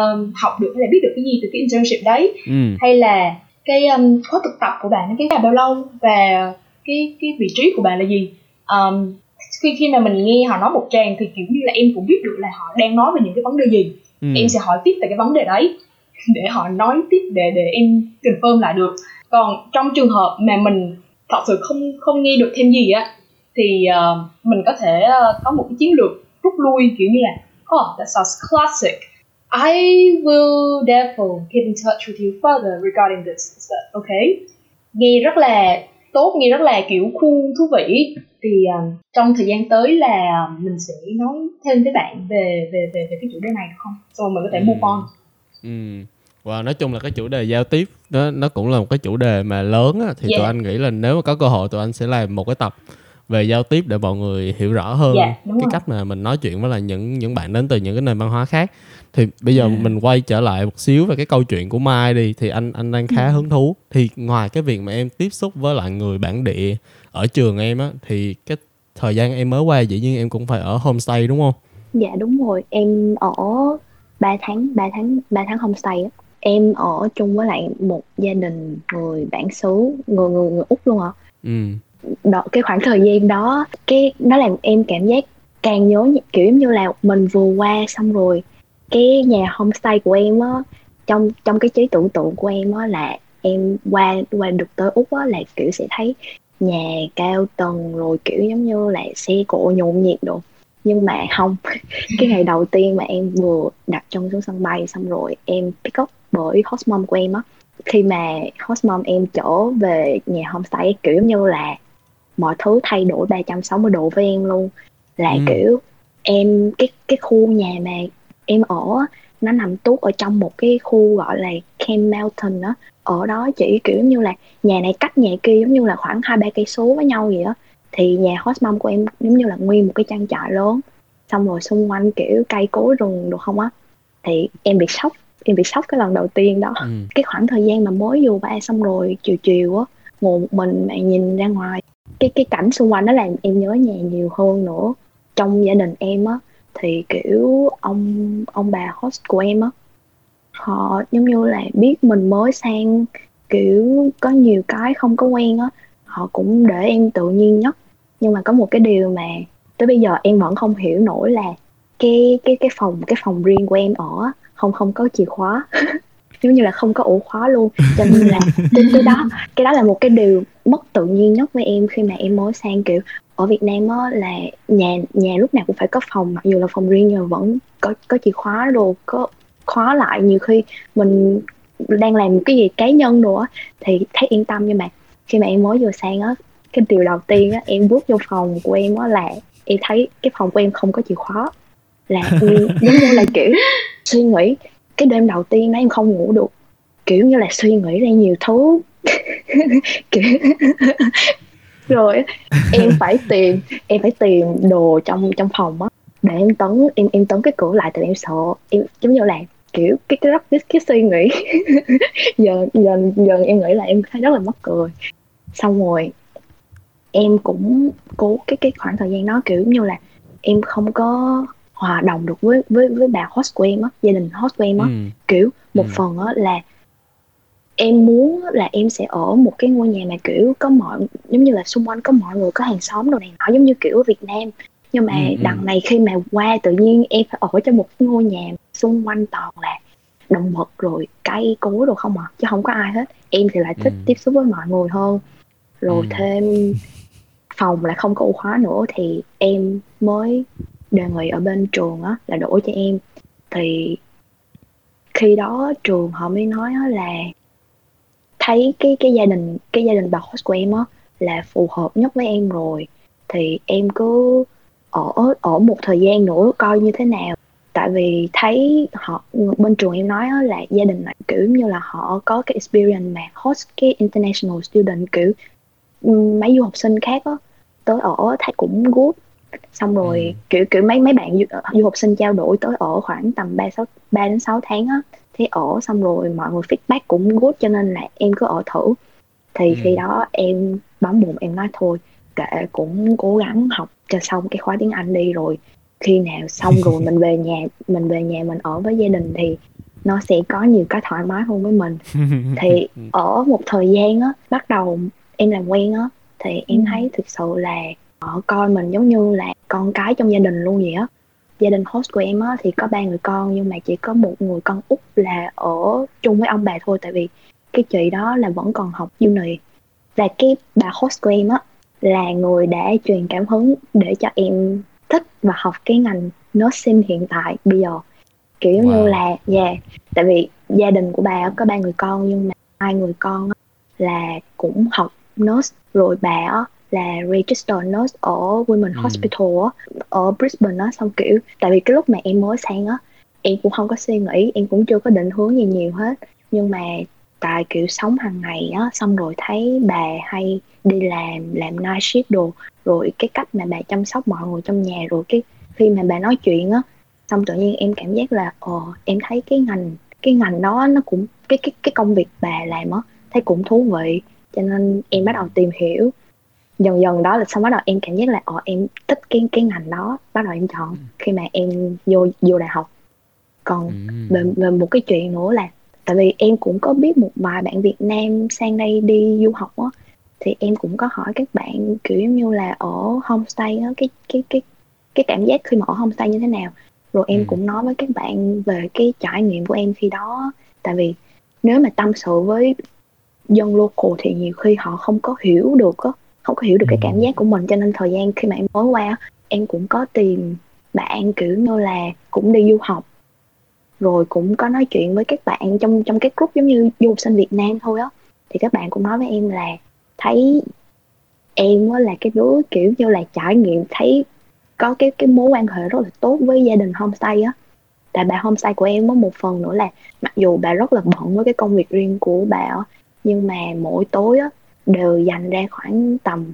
um, học được hay là biết được cái gì từ cái internship đấy? ừ Hay là cái um, khóa thực tập của bạn nó kéo dài bao lâu và cái cái vị trí của bạn là gì? Um, khi khi mà mình nghe họ nói một tràng thì kiểu như là em cũng biết được là họ đang nói về những cái vấn đề gì ừ em sẽ hỏi tiếp về cái vấn đề đấy để họ nói tiếp để để em confirm lại được còn trong trường hợp mà mình thật sự không không nghe được thêm gì á thì ờ, mình có thể ờ, có một cái chiến lược rút lui kiểu như là oh that sounds classic. I will therefore get in touch with you further regarding this. Is that okay? Nghe rất là tốt nghe rất là kiểu cool thú vị. Thì ờ, trong thời gian tới là mình sẽ nói thêm với bạn về về về, về cái chủ đề này được không? Rồi mình có thể move on. Ừ. Và nói chung là cái chủ đề giao tiếp nó nó cũng là một cái chủ đề mà lớn á thì Yeah. tụi anh nghĩ là nếu mà có cơ hội tụi anh sẽ làm một cái tập về giao tiếp để mọi người hiểu rõ hơn Dạ, đúng cái rồi. cách mà mình nói chuyện với là những những bạn đến từ những cái nền văn hóa khác. Thì bây giờ Yeah. mình quay trở lại một xíu về cái câu chuyện của Mai đi thì anh anh đang khá hứng thú. Thì ngoài cái việc mà em tiếp xúc với lại người bản địa ở trường em á thì cái thời gian em mới qua dĩ nhiên em cũng phải ở homestay đúng không? dạ đúng rồi em ở 3 tháng 3 tháng 3 tháng homestay á em ở chung với lại một gia đình người bản xứ người người người úc luôn ạ Ừ. đó cái khoảng thời gian đó cái nó làm em cảm giác càng nhớ kiểu giống như là mình vừa qua xong rồi cái nhà homestay của em á trong trong cái trí tưởng tượng của em á là em qua qua được tới úc á là kiểu sẽ thấy nhà cao tầng rồi kiểu giống như là xe cộ nhộn nhịp đồ nhưng mà không cái ngày đầu tiên mà em vừa đặt chân xuống sân bay xong rồi em pick up bởi host mom của em á. Khi mà host mom em chở về nhà homestay kiểu giống như là mọi thứ thay đổi 360 độ với em luôn. Là Ừ. kiểu em cái cái khu nhà mà em ở nó nằm tuốt ở trong một cái khu gọi là Camp Mountain á. Ở đó chỉ kiểu như là nhà này cách nhà kia giống như là khoảng hai ba cây số với nhau vậy á. Thì nhà host mom của em giống như là nguyên một cái trang trại lớn. Xong rồi xung quanh kiểu cây cối rừng được không á. Thì em bị sốc em bị sốc cái lần đầu tiên đó. Ừ. cái khoảng thời gian mà mới vô ba xong rồi chiều chiều á ngồi một mình mà nhìn ra ngoài. Cái cái cảnh xung quanh nó làm em nhớ nhà nhiều hơn nữa. Trong gia đình em á thì kiểu ông ông bà host của em á họ giống như là biết mình mới sang kiểu có nhiều cái không có quen á họ cũng để em tự nhiên nhất. Nhưng mà có một cái điều mà tới bây giờ em vẫn không hiểu nổi là cái cái cái phòng cái phòng riêng của em ở không không có chìa khóa. Giống như là không có ổ khóa luôn. Cho nên là cái, cái đó cái đó là một cái điều mất tự nhiên nhất với em khi mà em mới sang kiểu ở Việt Nam á là nhà nhà lúc nào cũng phải có phòng mặc dù là phòng riêng nhưng mà vẫn có có chìa khóa đồ có khóa lại. Nhiều khi mình đang làm cái gì cá nhân đồ á thì thấy yên tâm. Nhưng mà khi mà em mới vừa sang á cái điều đầu tiên á em bước vô phòng của em á là em thấy cái phòng của em không có chìa khóa là em giống như là kiểu suy nghĩ. Cái đêm đầu tiên đó em không ngủ được. Kiểu như là suy nghĩ ra nhiều thứ. Kiểu rồi em phải tìm em phải tìm đồ trong trong phòng á để em tấn em em tấn cái cửa lại tại em sợ. Em giống như là kiểu cái cái cái, cái suy nghĩ. Giờ giờ giờ em nghĩ là em thấy rất là mắc cười. Xong rồi em cũng cố cái cái khoảng thời gian đó kiểu như là em không có hòa đồng được với với với bà host của em á gia đình host của em á Ừ. kiểu một Ừ. phần á là em muốn là em sẽ ở một cái ngôi nhà mà kiểu có mọi giống như là xung quanh có mọi người có hàng xóm đồ này nọ giống như kiểu ở Việt Nam nhưng mà Ừ, ừ. đằng này khi mà qua tự nhiên em phải ở trong một ngôi nhà xung quanh toàn là động vật rồi cây cối đồ không à chứ không có ai hết em thì lại thích Ừ. tiếp xúc với mọi người hơn rồi Ừ. thêm phòng là không có ổ khóa nữa thì em mới đề nghị ở bên trường á là đổi cho em. Thì khi đó trường họ mới nói á là thấy cái cái gia đình cái gia đình bà host của em á là phù hợp nhất với em rồi. Thì em cứ ở ở một thời gian nữa coi như thế nào. Tại vì thấy họ bên trường em nói là gia đình này kiểu như là họ có cái experience mà host cái international student kiểu ừ, mấy du học sinh khác đó, tới ở thấy cũng good xong rồi Ừ. kiểu kiểu mấy mấy bạn du, du học sinh trao đổi tới ở khoảng tầm ba sáu ba đến 6 tháng á thế ở xong rồi mọi người feedback cũng good cho nên là em cứ ở thử thì Ừ. khi đó em bấm bụng em nói thôi kệ cũng cố gắng học cho xong cái khóa tiếng Anh đi rồi khi nào xong rồi mình về nhà mình về nhà mình ở với gia đình thì nó sẽ có nhiều cái thoải mái hơn với mình thì ở một thời gian á bắt đầu em làm quen á thì em Ừ. thấy thực sự là họ coi mình giống như là con cái trong gia đình luôn vậy á. Gia đình host của em á thì có ba người con nhưng mà chỉ có một người con út là ở chung với ông bà thôi tại vì cái chị đó là vẫn còn học uni. Và cái bà host của em á là người đã truyền cảm hứng để cho em thích và học cái ngành nursing hiện tại bây giờ. Kiểu Wow. như là yeah, tại vì gia đình của bà có ba người con nhưng mà hai người con á, là cũng học nurse rồi bà á, là register nurse ở Women Ừ. Hospital á, ở Brisbane á xong kiểu tại vì cái lúc mà em mới sang á em cũng không có suy nghĩ em cũng chưa có định hướng gì nhiều hết. Nhưng mà tại kiểu sống hàng ngày á xong rồi thấy bà hay đi làm làm night shift đồ rồi cái cách mà bà chăm sóc mọi người trong nhà rồi cái khi mà bà nói chuyện á xong tự nhiên em cảm giác là ờ em thấy cái ngành cái ngành đó nó cũng cái cái cái công việc bà làm á thấy cũng thú vị. Cho nên em bắt đầu tìm hiểu dần dần đó là xong bắt đầu em cảm giác là ờ em thích cái cái ngành đó bắt đầu em chọn khi mà em vô vô đại học. Còn Ừ. về về một cái chuyện nữa là tại vì em cũng có biết một vài bạn Việt Nam sang đây đi du học á thì em cũng có hỏi các bạn kiểu như là ở homestay á cái cái cái cái cảm giác khi mà ở homestay như thế nào? Rồi em Ừ. cũng nói với các bạn về cái trải nghiệm của em khi đó tại vì nếu mà tâm sự với dân local thì nhiều khi họ không có hiểu được á không có hiểu được cái Ừ. cảm giác của mình cho nên thời gian khi mà em mới qua em cũng có tìm bạn kiểu như là cũng đi du học rồi cũng có nói chuyện với các bạn trong trong cái group giống như du học sinh Việt Nam thôi á thì các bạn cũng nói với em là thấy em á là cái đứa kiểu như là trải nghiệm thấy có cái cái mối quan hệ rất là tốt với gia đình homestay á tại bà homestay của em có một phần nữa là mặc dù bà rất là bận với cái công việc riêng của bà á nhưng mà mỗi tối á đều dành ra khoảng tầm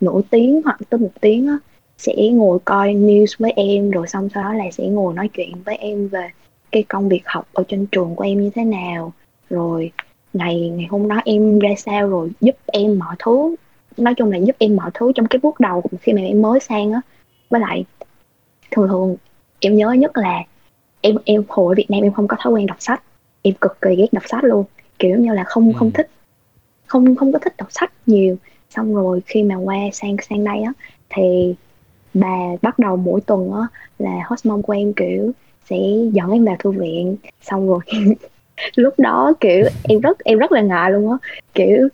nửa tiếng hoặc tới một tiếng á sẽ ngồi coi news với em rồi xong sau đó là sẽ ngồi nói chuyện với em về cái công việc học ở trên trường của em như thế nào rồi ngày ngày hôm đó em ra sao rồi giúp em mọi thứ nói chung là giúp em mọi thứ trong cái bước đầu khi mà em mới sang á với lại thường thường em nhớ nhất là em em hồi ở Việt Nam em không có thói quen đọc sách em cực kỳ ghét đọc sách luôn kiểu như là không Ừ. không thích không không có thích đọc sách nhiều. Xong rồi khi mà qua sang sang đây á, thì bà bắt đầu mỗi tuần á, là host mom của em, kiểu, sẽ dẫn em vào thư viện. Xong rồi lúc đó, kiểu, em rất em rất là ngại luôn á. Kiểu,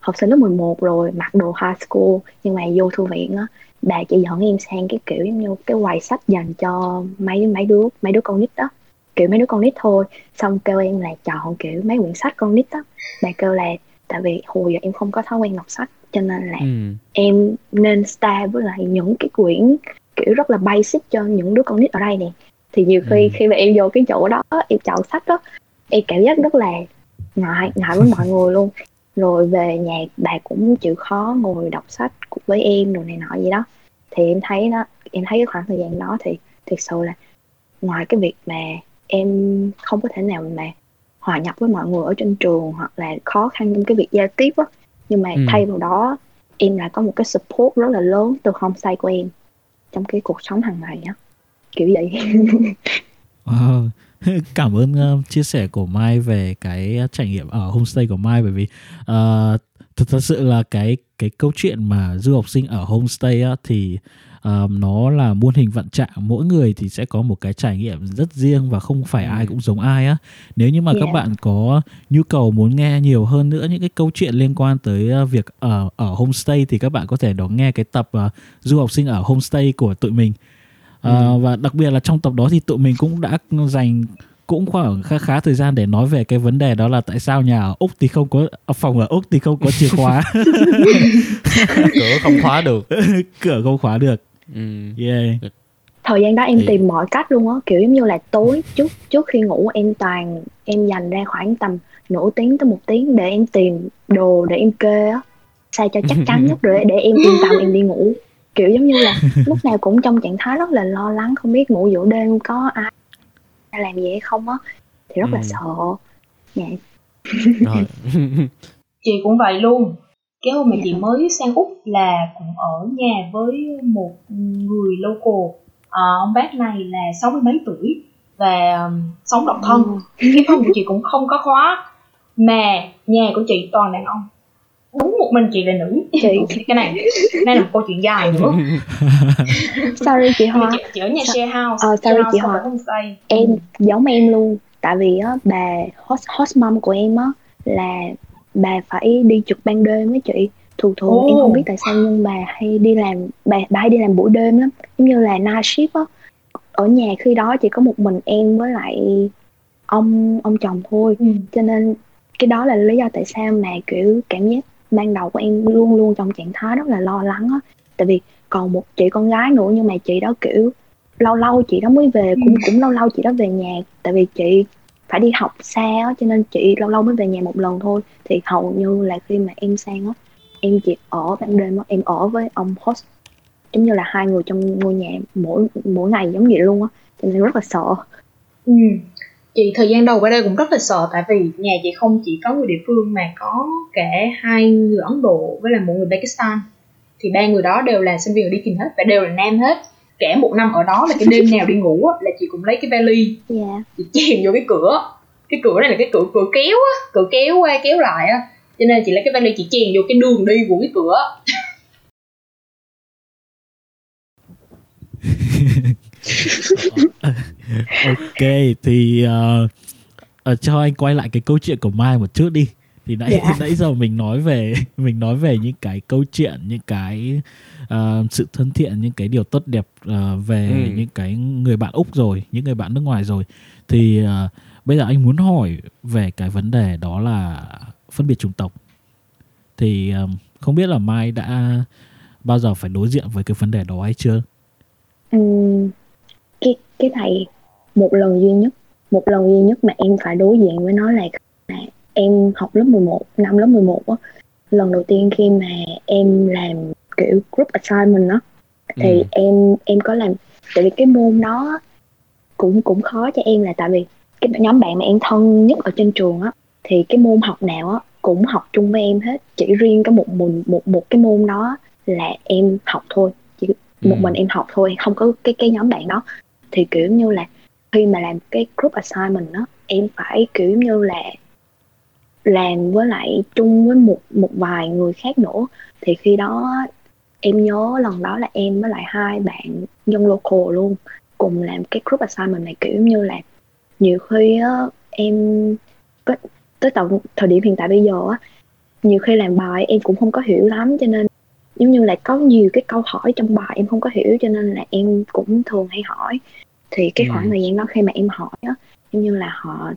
học sinh lớp 11 rồi, mặc đồ high school, nhưng mà vô thư viện á, bà chỉ dẫn em sang cái kiểu giống như cái quầy sách dành cho mấy mấy đứa mấy đứa con nít đó kiểu mấy đứa con nít thôi. Xong kêu em là chọn kiểu mấy quyển sách con nít đó bà kêu là tại vì hồi giờ em không có thói quen đọc sách cho nên là Ừ. em nên start với lại những cái quyển kiểu rất là basic cho những đứa con nít ở đây nè thì nhiều khi Ừ. khi mà em vô cái chỗ đó em chọn sách đó em cảm giác rất là ngại ngại với mọi người luôn rồi về nhà bà cũng chịu khó ngồi đọc sách với em rồi này nọ gì đó thì em thấy đó em thấy cái khoảng thời gian đó thì thực sự là ngoài cái việc mà em không có thể nào mà hòa nhập với mọi người ở trên trường hoặc là khó khăn trong cái việc giao tiếp á nhưng mà Ừ. thay vào đó em lại có một cái support rất là lớn từ homestay của em trong cái cuộc sống hàng ngày á kiểu vậy Wow. Cảm ơn uh, chia sẻ của Mai về cái trải nghiệm ở homestay của Mai bởi vì uh, thật thật sự là cái cái câu chuyện mà du học sinh ở homestay á, thì uh, nó là muôn hình vạn trạng. Mỗi người thì sẽ có một cái trải nghiệm rất riêng và không phải ai cũng giống ai á. Nếu như mà các Yeah. bạn có nhu cầu muốn nghe nhiều hơn nữa những cái câu chuyện liên quan tới uh, việc ở ở homestay thì các bạn có thể đón nghe cái tập uh, du học sinh ở homestay của tụi mình. Ờ, và đặc biệt là trong tập đó thì tụi mình cũng đã dành cũng khoảng khá khá thời gian để nói về cái vấn đề đó là tại sao nhà ở úc thì không có à, phòng ở úc thì không có chìa khóa. Cửa không khóa được. Cửa không khóa được ừ. yeah. Thời gian đó em Thì- tìm mọi cách luôn á kiểu giống như là tối trước trước khi ngủ em toàn em dành ra khoảng tầm nửa tiếng tới một tiếng để em tìm đồ để em kê á sao cho chắc chắn nhất để để em yên tâm em đi ngủ. Kiểu giống như là lúc nào cũng trong trạng thái rất là lo lắng không biết ngủ giữa đêm có ai làm gì hay không á thì rất là Ừ. sợ. Dạ. Rồi. Chị cũng vậy luôn cái hôm mà chị mới sang úc là cũng ở nhà với một người local. À, ông bác này là sáu mươi mấy tuổi và um, sống độc thân. Cái phòng của chị cũng không có khóa mà nhà của chị toàn đàn ông. Đúng một mình chị là nữ. Chị- cái này đây là một câu chuyện dài nữa. Sorry chị Hoa. chị, chị ở nhà share house. share sorry chị Hoa. em giống em luôn tại vì á bà host, host mom của em á là bà phải đi trực ban đêm với chị. Thường thường em không biết tại sao nhưng bà hay đi làm bà, bà hay đi làm buổi đêm lắm giống như là night shift á. Ở nhà khi đó chỉ có một mình em với lại ông ông chồng thôi. Ừ. cho nên cái đó là lý do tại sao mà kiểu cảm giác ban đầu của em luôn luôn trong trạng thái rất là lo lắng á. Tại vì còn một chị con gái nữa nhưng mà chị đó kiểu lâu lâu chị đó mới về cũng cũng lâu lâu chị đó về nhà. Tại vì chị phải đi học xa á, cho nên chị lâu lâu mới về nhà một lần thôi. Thì hầu như là khi mà em sang á, em chỉ ở ban đêm á, em ở với ông host. Giống như là hai người trong ngôi nhà mỗi mỗi ngày giống vậy luôn á, cho nên rất là sợ. Ừ. Chị thời gian đầu ở đây cũng rất là sợ, tại vì nhà chị không chỉ có người địa phương mà có cả hai người Ấn Độ với là một người Pakistan. Thì ba người đó đều là sinh viên ở đi kìm hết và đều là nam hết cả một năm ở đó là cái đêm nào đi ngủ á, là chị cũng lấy cái vali. Dạ. Chị chèn vô cái cửa. Cái cửa này là cái cửa cửa kéo á cửa kéo qua kéo lại á. Cho nên chị lấy cái vali chị chèn vô cái đường đi của cái cửa. Ok thì uh, uh, cho anh quay lại cái câu chuyện của Mai một chút đi. Thì nãy Dạ. nãy giờ mình nói về mình nói về những cái câu chuyện những cái uh, sự thân thiện những cái điều tốt đẹp uh, về Ừ. những cái người bạn úc rồi những người bạn nước ngoài rồi. Thì uh, bây giờ anh muốn hỏi về cái vấn đề đó là phân biệt chủng tộc. Thì um, không biết là Mai đã bao giờ phải đối diện với cái vấn đề đó hay chưa? Ừm, cái cái này một lần duy nhất một lần duy nhất mà em phải đối diện với nó là là em học lớp 11 năm lớp 11 á. Lần đầu tiên khi mà em làm kiểu group assignment á. Thì Ừ. em em có làm tại vì cái môn đó cũng cũng khó cho em là tại vì cái nhóm bạn mà em thân nhất ở trên trường á thì cái môn học nào á cũng học chung với em hết. Chỉ riêng cái một một một một cái môn đó là em học thôi. Chỉ một Ừ. mình em học thôi không có cái cái nhóm bạn đó. Thì kiểu như là khi mà làm cái group assignment đó em phải kiểu như là làm với lại chung với một một vài người khác nữa. Thì khi đó em nhớ lần đó là em với lại hai bạn dân local luôn cùng làm cái group assignment này kiểu như là nhiều khi á em tới tận thời điểm hiện tại bây giờ á nhiều khi làm bài em cũng không có hiểu lắm cho nên giống như là có nhiều cái câu hỏi trong bài em không có hiểu cho nên là em cũng thường hay hỏi thì cái khoảng Ừ. thời gian đó khi mà em hỏi á giống như là họ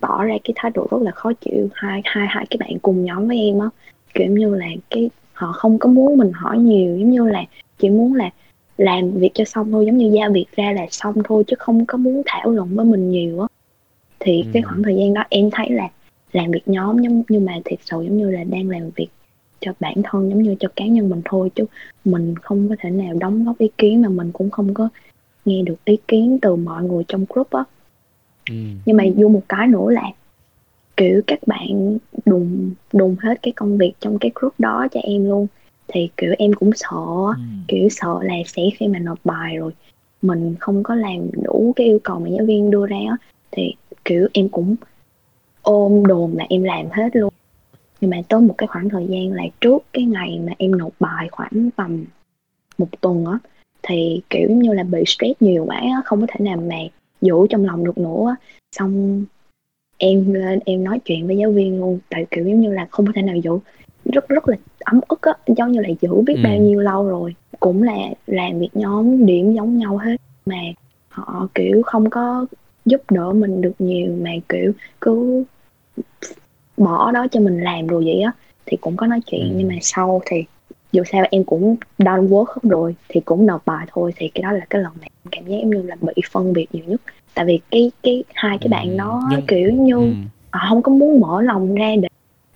tỏ ra cái thái độ rất là khó chịu hai hai hai cái bạn cùng nhóm với em á kiểu như là cái họ không có muốn mình hỏi nhiều giống như là chỉ muốn là làm việc cho xong thôi giống như giao việc ra là xong thôi chứ không có muốn thảo luận với mình nhiều á thì cái Ừ. khoảng thời gian đó em thấy là làm việc nhóm giống nhưng mà thiệt sự giống như là đang làm việc cho bản thân giống như cho cá nhân mình thôi chứ mình không có thể nào đóng góp ý kiến mà mình cũng không có nghe được ý kiến từ mọi người trong group á ừ. nhưng mà vô một cái nữa là kiểu các bạn đùng đùng hết cái công việc trong cái group đó cho em luôn thì kiểu em cũng sợ Ừ. kiểu sợ là sẽ khi mà nộp bài rồi mình không có làm đủ cái yêu cầu mà giáo viên đưa ra á thì kiểu em cũng ôm đồn là em làm hết luôn nhưng mà tới một cái khoảng thời gian là trước cái ngày mà em nộp bài khoảng tầm một tuần á thì kiểu như là bị stress nhiều quá á, không có thể nào mà giữ trong lòng được nữa á. xong em lên em nói chuyện với giáo viên luôn. Tại kiểu giống như là không có thể nào giữ rất rất là ấm ức á. Giống như là giữ biết Ừ. bao nhiêu lâu rồi. Cũng là làm việc nhóm điểm giống nhau hết. Mà họ kiểu không có giúp đỡ mình được nhiều. Mà kiểu cứ bỏ đó cho mình làm rồi vậy á. Thì cũng có nói chuyện. Ừ. nhưng mà sau thì dù sao em cũng down work hết rồi thì cũng nộp bài thôi thì cái đó là cái lần này em cảm giác em như là bị phân biệt nhiều nhất tại vì cái cái hai cái Ừ, bạn đó nhưng- kiểu như Ừ. họ không có muốn mở lòng ra để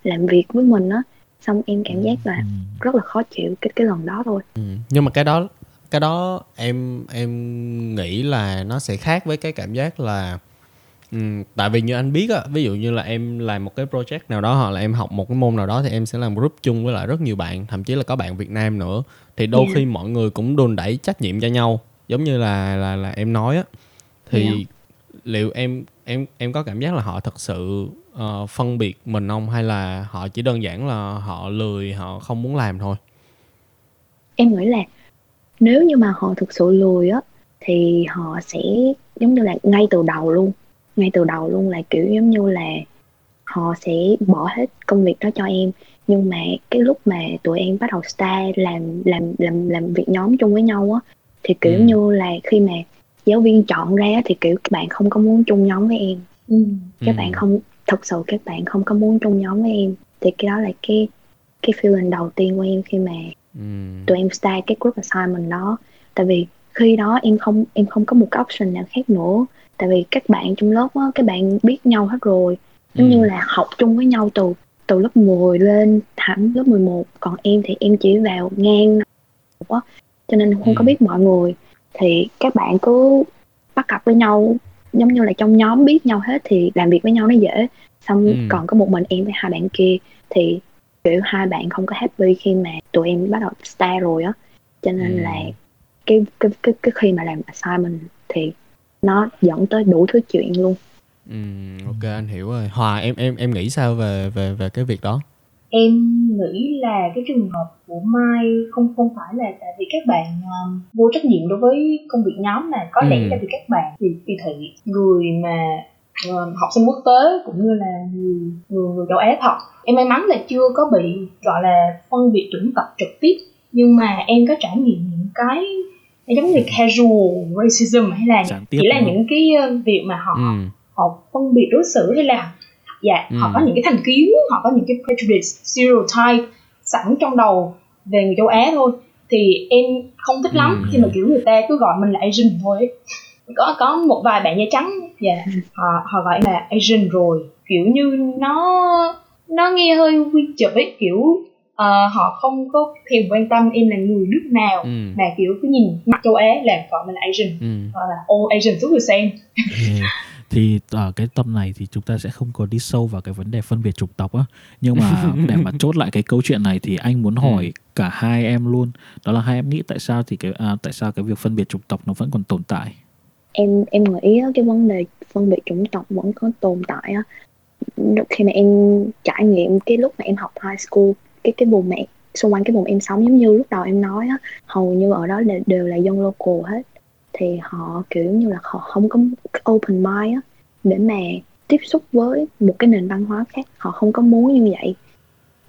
làm việc với mình á xong em cảm giác là Ừ. rất là khó chịu cái cái lần đó thôi Ừ. nhưng mà cái đó cái đó em em nghĩ là nó sẽ khác với cái cảm giác là ừm, tại vì như anh biết á ví dụ như là em làm một cái project nào đó hoặc là em học một cái môn nào đó thì em sẽ làm group chung với lại rất nhiều bạn thậm chí là có bạn Việt Nam nữa. Thì đôi Dạ. khi mọi người cũng đùn đẩy trách nhiệm cho nhau giống như là là là em nói á. Thì Dạ. liệu em em em có cảm giác là họ thật sự ờ, phân biệt mình không? Hay là họ chỉ đơn giản là họ lười họ không muốn làm thôi? Em nghĩ là nếu như mà họ thực sự lười á thì họ sẽ giống như là ngay từ đầu luôn ngay từ đầu luôn là kiểu giống như là họ sẽ bỏ hết công việc đó cho em nhưng mà cái lúc mà tụi em bắt đầu start làm làm làm làm việc nhóm chung với nhau á thì kiểu Ừ. như là khi mà giáo viên chọn ra á, thì kiểu các bạn không có muốn chung nhóm với em ừ. các Ừ. bạn không thật sự các bạn không có muốn chung nhóm với em thì cái đó là cái cái feeling đầu tiên của em khi mà Ừm. tụi em start cái group assignment đó tại vì khi đó em không em không có một cái option nào khác nữa tại vì các bạn trong lớp á các bạn biết nhau hết rồi giống Ừ. như là học chung với nhau từ từ lớp 10 lên thẳng lớp 11 còn em thì em chỉ vào ngang á cho nên không có Ừ. biết mọi người thì các bạn cứ bắt cặp với nhau giống như là trong nhóm biết nhau hết thì làm việc với nhau nó dễ xong Ừ. còn có một mình em với hai bạn kia thì kiểu hai bạn không có happy khi mà tụi em bắt đầu start rồi á cho nên Ừ. là cái cái cái cái khi mà làm assignment thì nó dẫn tới đủ thứ chuyện luôn. Ừm, ok anh hiểu rồi. Hòa em em em nghĩ sao về về về cái việc đó? Em nghĩ là cái trường hợp của Mai không không phải là tại vì các bạn um, vô trách nhiệm đối với công việc nhóm mà. Có lẽ Ừ. là vì các bạn thì kỳ thị người mà um, học sinh quốc tế cũng như là người người, người châu Á thật em may mắn là chưa có bị gọi là phân biệt chủng tộc trực tiếp. Nhưng mà em có trải nghiệm những cái giống như casual racism hay là tiếp chỉ là không? những cái uh, việc mà họ Ừm, họ phân biệt đối xử hay là dạ họ Ừ. có những cái thành kiến họ có những cái prejudice stereotype sẵn trong đầu về người châu Á thôi thì em không thích lắm Ừ. khi mà kiểu người ta cứ gọi mình là Asian thôi ấy. có có một vài bạn da trắng dạ họ họ gọi em là Asian rồi kiểu như nó nó nghe hơi quy chụp ấy kiểu ờ, họ không có thèm quan tâm em là người nước nào ừm, mà kiểu cứ nhìn mặt châu Á là gọi mình là Asian gọi là all Asian suốt the same Yeah. thì ở cái tập này thì chúng ta sẽ không có đi sâu vào cái vấn đề phân biệt chủng tộc á. Nhưng mà để mà chốt lại cái câu chuyện này thì anh muốn hỏi cả hai em luôn. Đó là hai em nghĩ tại sao thì cái à, tại sao cái việc phân biệt chủng tộc nó vẫn còn tồn tại? Em em nghĩ cái vấn đề phân biệt chủng tộc vẫn có tồn tại á. Khi mà em trải nghiệm cái lúc mà em học high school cái cái vùng mẹ xung quanh cái vùng em sống giống như lúc đầu em nói á hầu như ở đó đều, đều là dân local hết. Thì họ kiểu như là họ không có open mind á để mà tiếp xúc với một cái nền văn hóa khác. Họ không có muốn như vậy.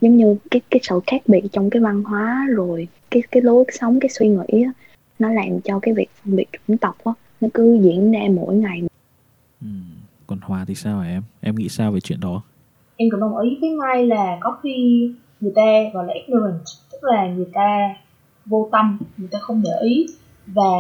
Giống như cái cái sự khác biệt trong cái văn hóa rồi cái cái lối sống cái suy nghĩ á nó làm cho cái việc phân biệt chủng tộc á nó cứ diễn ra mỗi ngày. Ừm, còn Hòa thì sao hả em? Em nghĩ sao về chuyện đó? Em cũng đồng ý với Mai là có khi người ta gọi là ignorant tức là người ta vô tâm người ta không để ý. Và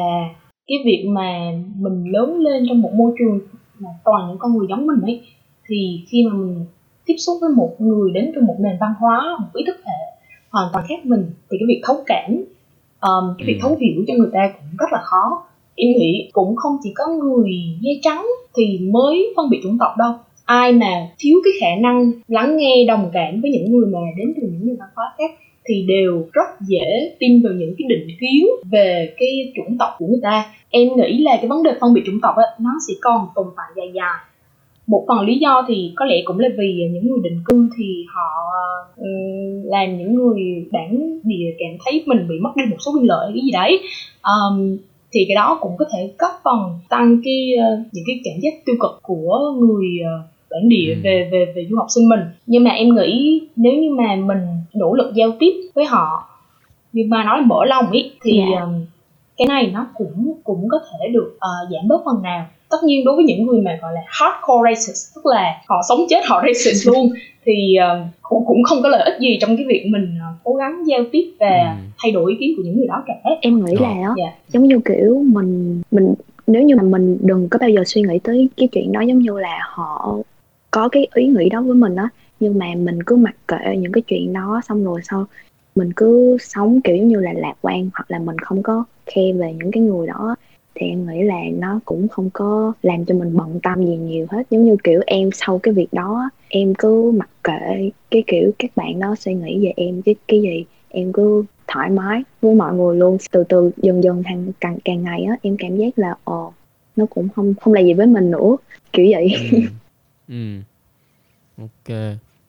cái việc mà mình lớn lên trong một môi trường mà toàn những con người giống mình ấy thì khi mà mình tiếp xúc với một người đến từ một nền văn hóa một ý thức hệ hoàn toàn khác mình thì cái việc thấu cảm um, cái việc Ừ. thấu hiểu cho người ta cũng rất là khó. Em nghĩ cũng không chỉ có người da trắng thì mới phân biệt chủng tộc đâu ai mà thiếu cái khả năng lắng nghe đồng cảm với những người mà đến từ những nền văn hóa khác thì đều rất dễ tin vào những cái định kiến về cái chủng tộc của người ta. Em nghĩ là cái vấn đề phân biệt chủng tộc á nó sẽ còn tồn tại dài dài. Một phần lý do thì có lẽ cũng là vì những người định cư thì họ ờ, là làm những người bản địa cảm thấy mình bị mất đi một số quyền lợi hay cái gì đấy. Um, thì cái đó cũng có thể góp phần tăng cái ờ, những cái cảm giác tiêu cực của người ờ, bản địa Ừ. về về về du học sinh mình nhưng mà em nghĩ nếu như mà mình nỗ lực giao tiếp với họ như mà nói mở lòng ý thì Dạ. ờm, cái này nó cũng cũng có thể được ờ, giảm bớt phần nào tất nhiên đối với những người mà gọi là hardcore racist tức là họ sống chết họ racist luôn thì ờ, cũng cũng không có lợi ích gì trong cái việc mình ờ, cố gắng giao tiếp và Ừ. thay đổi ý kiến của những người đó cả em nghĩ Rồi. là đó Dạ. giống như kiểu mình mình nếu như mà mình đừng có bao giờ suy nghĩ tới cái chuyện đó giống như là họ có cái ý nghĩ đó với mình á nhưng mà mình cứ mặc kệ những cái chuyện đó xong rồi sau mình cứ sống kiểu như là lạc quan hoặc là mình không có khe về những cái người đó thì em nghĩ là nó cũng không có làm cho mình bận tâm gì nhiều hết. Giống như kiểu em sau cái việc đó em cứ mặc kệ cái kiểu các bạn đó suy nghĩ về em cái cái gì em cứ thoải mái với mọi người luôn. Từ từ dần dần càng càng càng ngày á em cảm giác là ồ nó cũng không không là gì với mình nữa kiểu vậy. Ừ. ừ. ok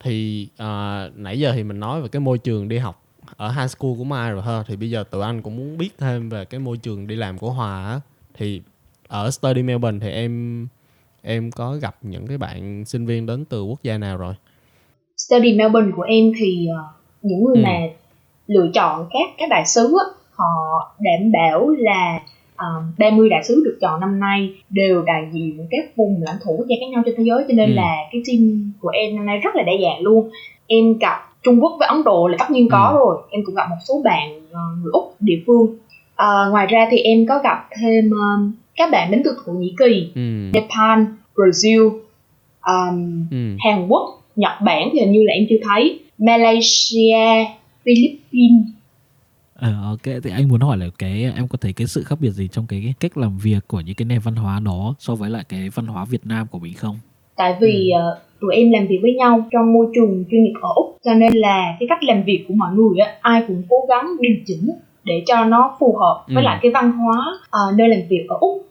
thì à, nãy giờ thì mình nói về cái môi trường đi học ở high school của Mai rồi ha thì bây giờ tụi anh cũng muốn biết thêm về cái môi trường đi làm của Hòa á thì ở Study Melbourne thì em em có gặp những cái bạn sinh viên đến từ quốc gia nào rồi study Melbourne của em thì ờ, những người Ừ. mà lựa chọn các các đại sứ họ đảm bảo là um, 30 đại sứ được chọn năm nay đều đại diện các vùng lãnh thổ quốc gia khác nhau trên thế giới cho nên Ừ. là cái team của em năm nay rất là đa dạng luôn em gặp Trung Quốc với Ấn Độ là tất nhiên có Ừ. rồi em cũng gặp một số bạn ờ, người Úc địa phương Ờ, ngoài ra thì em có gặp thêm um, các bạn đến từ Thổ Nhĩ Kỳ, ừ. Japan, Brazil, um, Ừ. Hàn Quốc, Nhật Bản thì hình như là em chưa thấy, Malaysia, Philippines. Ờ, ok thì anh muốn hỏi là cái em có thấy cái sự khác biệt gì trong cái cách làm việc của những cái nền văn hóa đó so với lại cái văn hóa Việt Nam của mình không? Tại vì ờ, tụi em làm việc với nhau trong môi trường chuyên nghiệp ở Úc cho nên là cái cách làm việc của mọi người á, ai cũng cố gắng điều chỉnh để cho nó phù hợp với Ừ. lại cái văn hóa ờ, nơi làm việc ở Úc.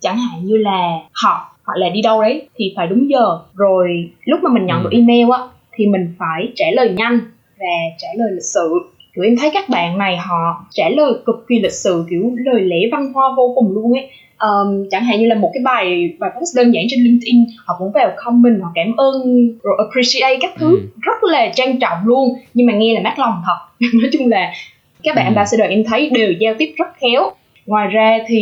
Chẳng hạn như là họp hoặc là đi đâu đấy thì phải đúng giờ rồi lúc mà mình nhận Ừ. được email á thì mình phải trả lời nhanh và trả lời lịch sự tụi em thấy các bạn này họ trả lời cực kỳ lịch sự kiểu lời lẽ văn hoa vô cùng luôn ấy. Ờm, chẳng hạn như là một cái bài bài post đơn giản trên LinkedIn họ cũng vào comment họ cảm ơn rồi appreciate các thứ Ừ. rất là trang trọng luôn. Nhưng mà nghe là mát lòng thật. Nói chung là các bạn Ừ. ambassador em thấy đều giao tiếp rất khéo. Ngoài ra thì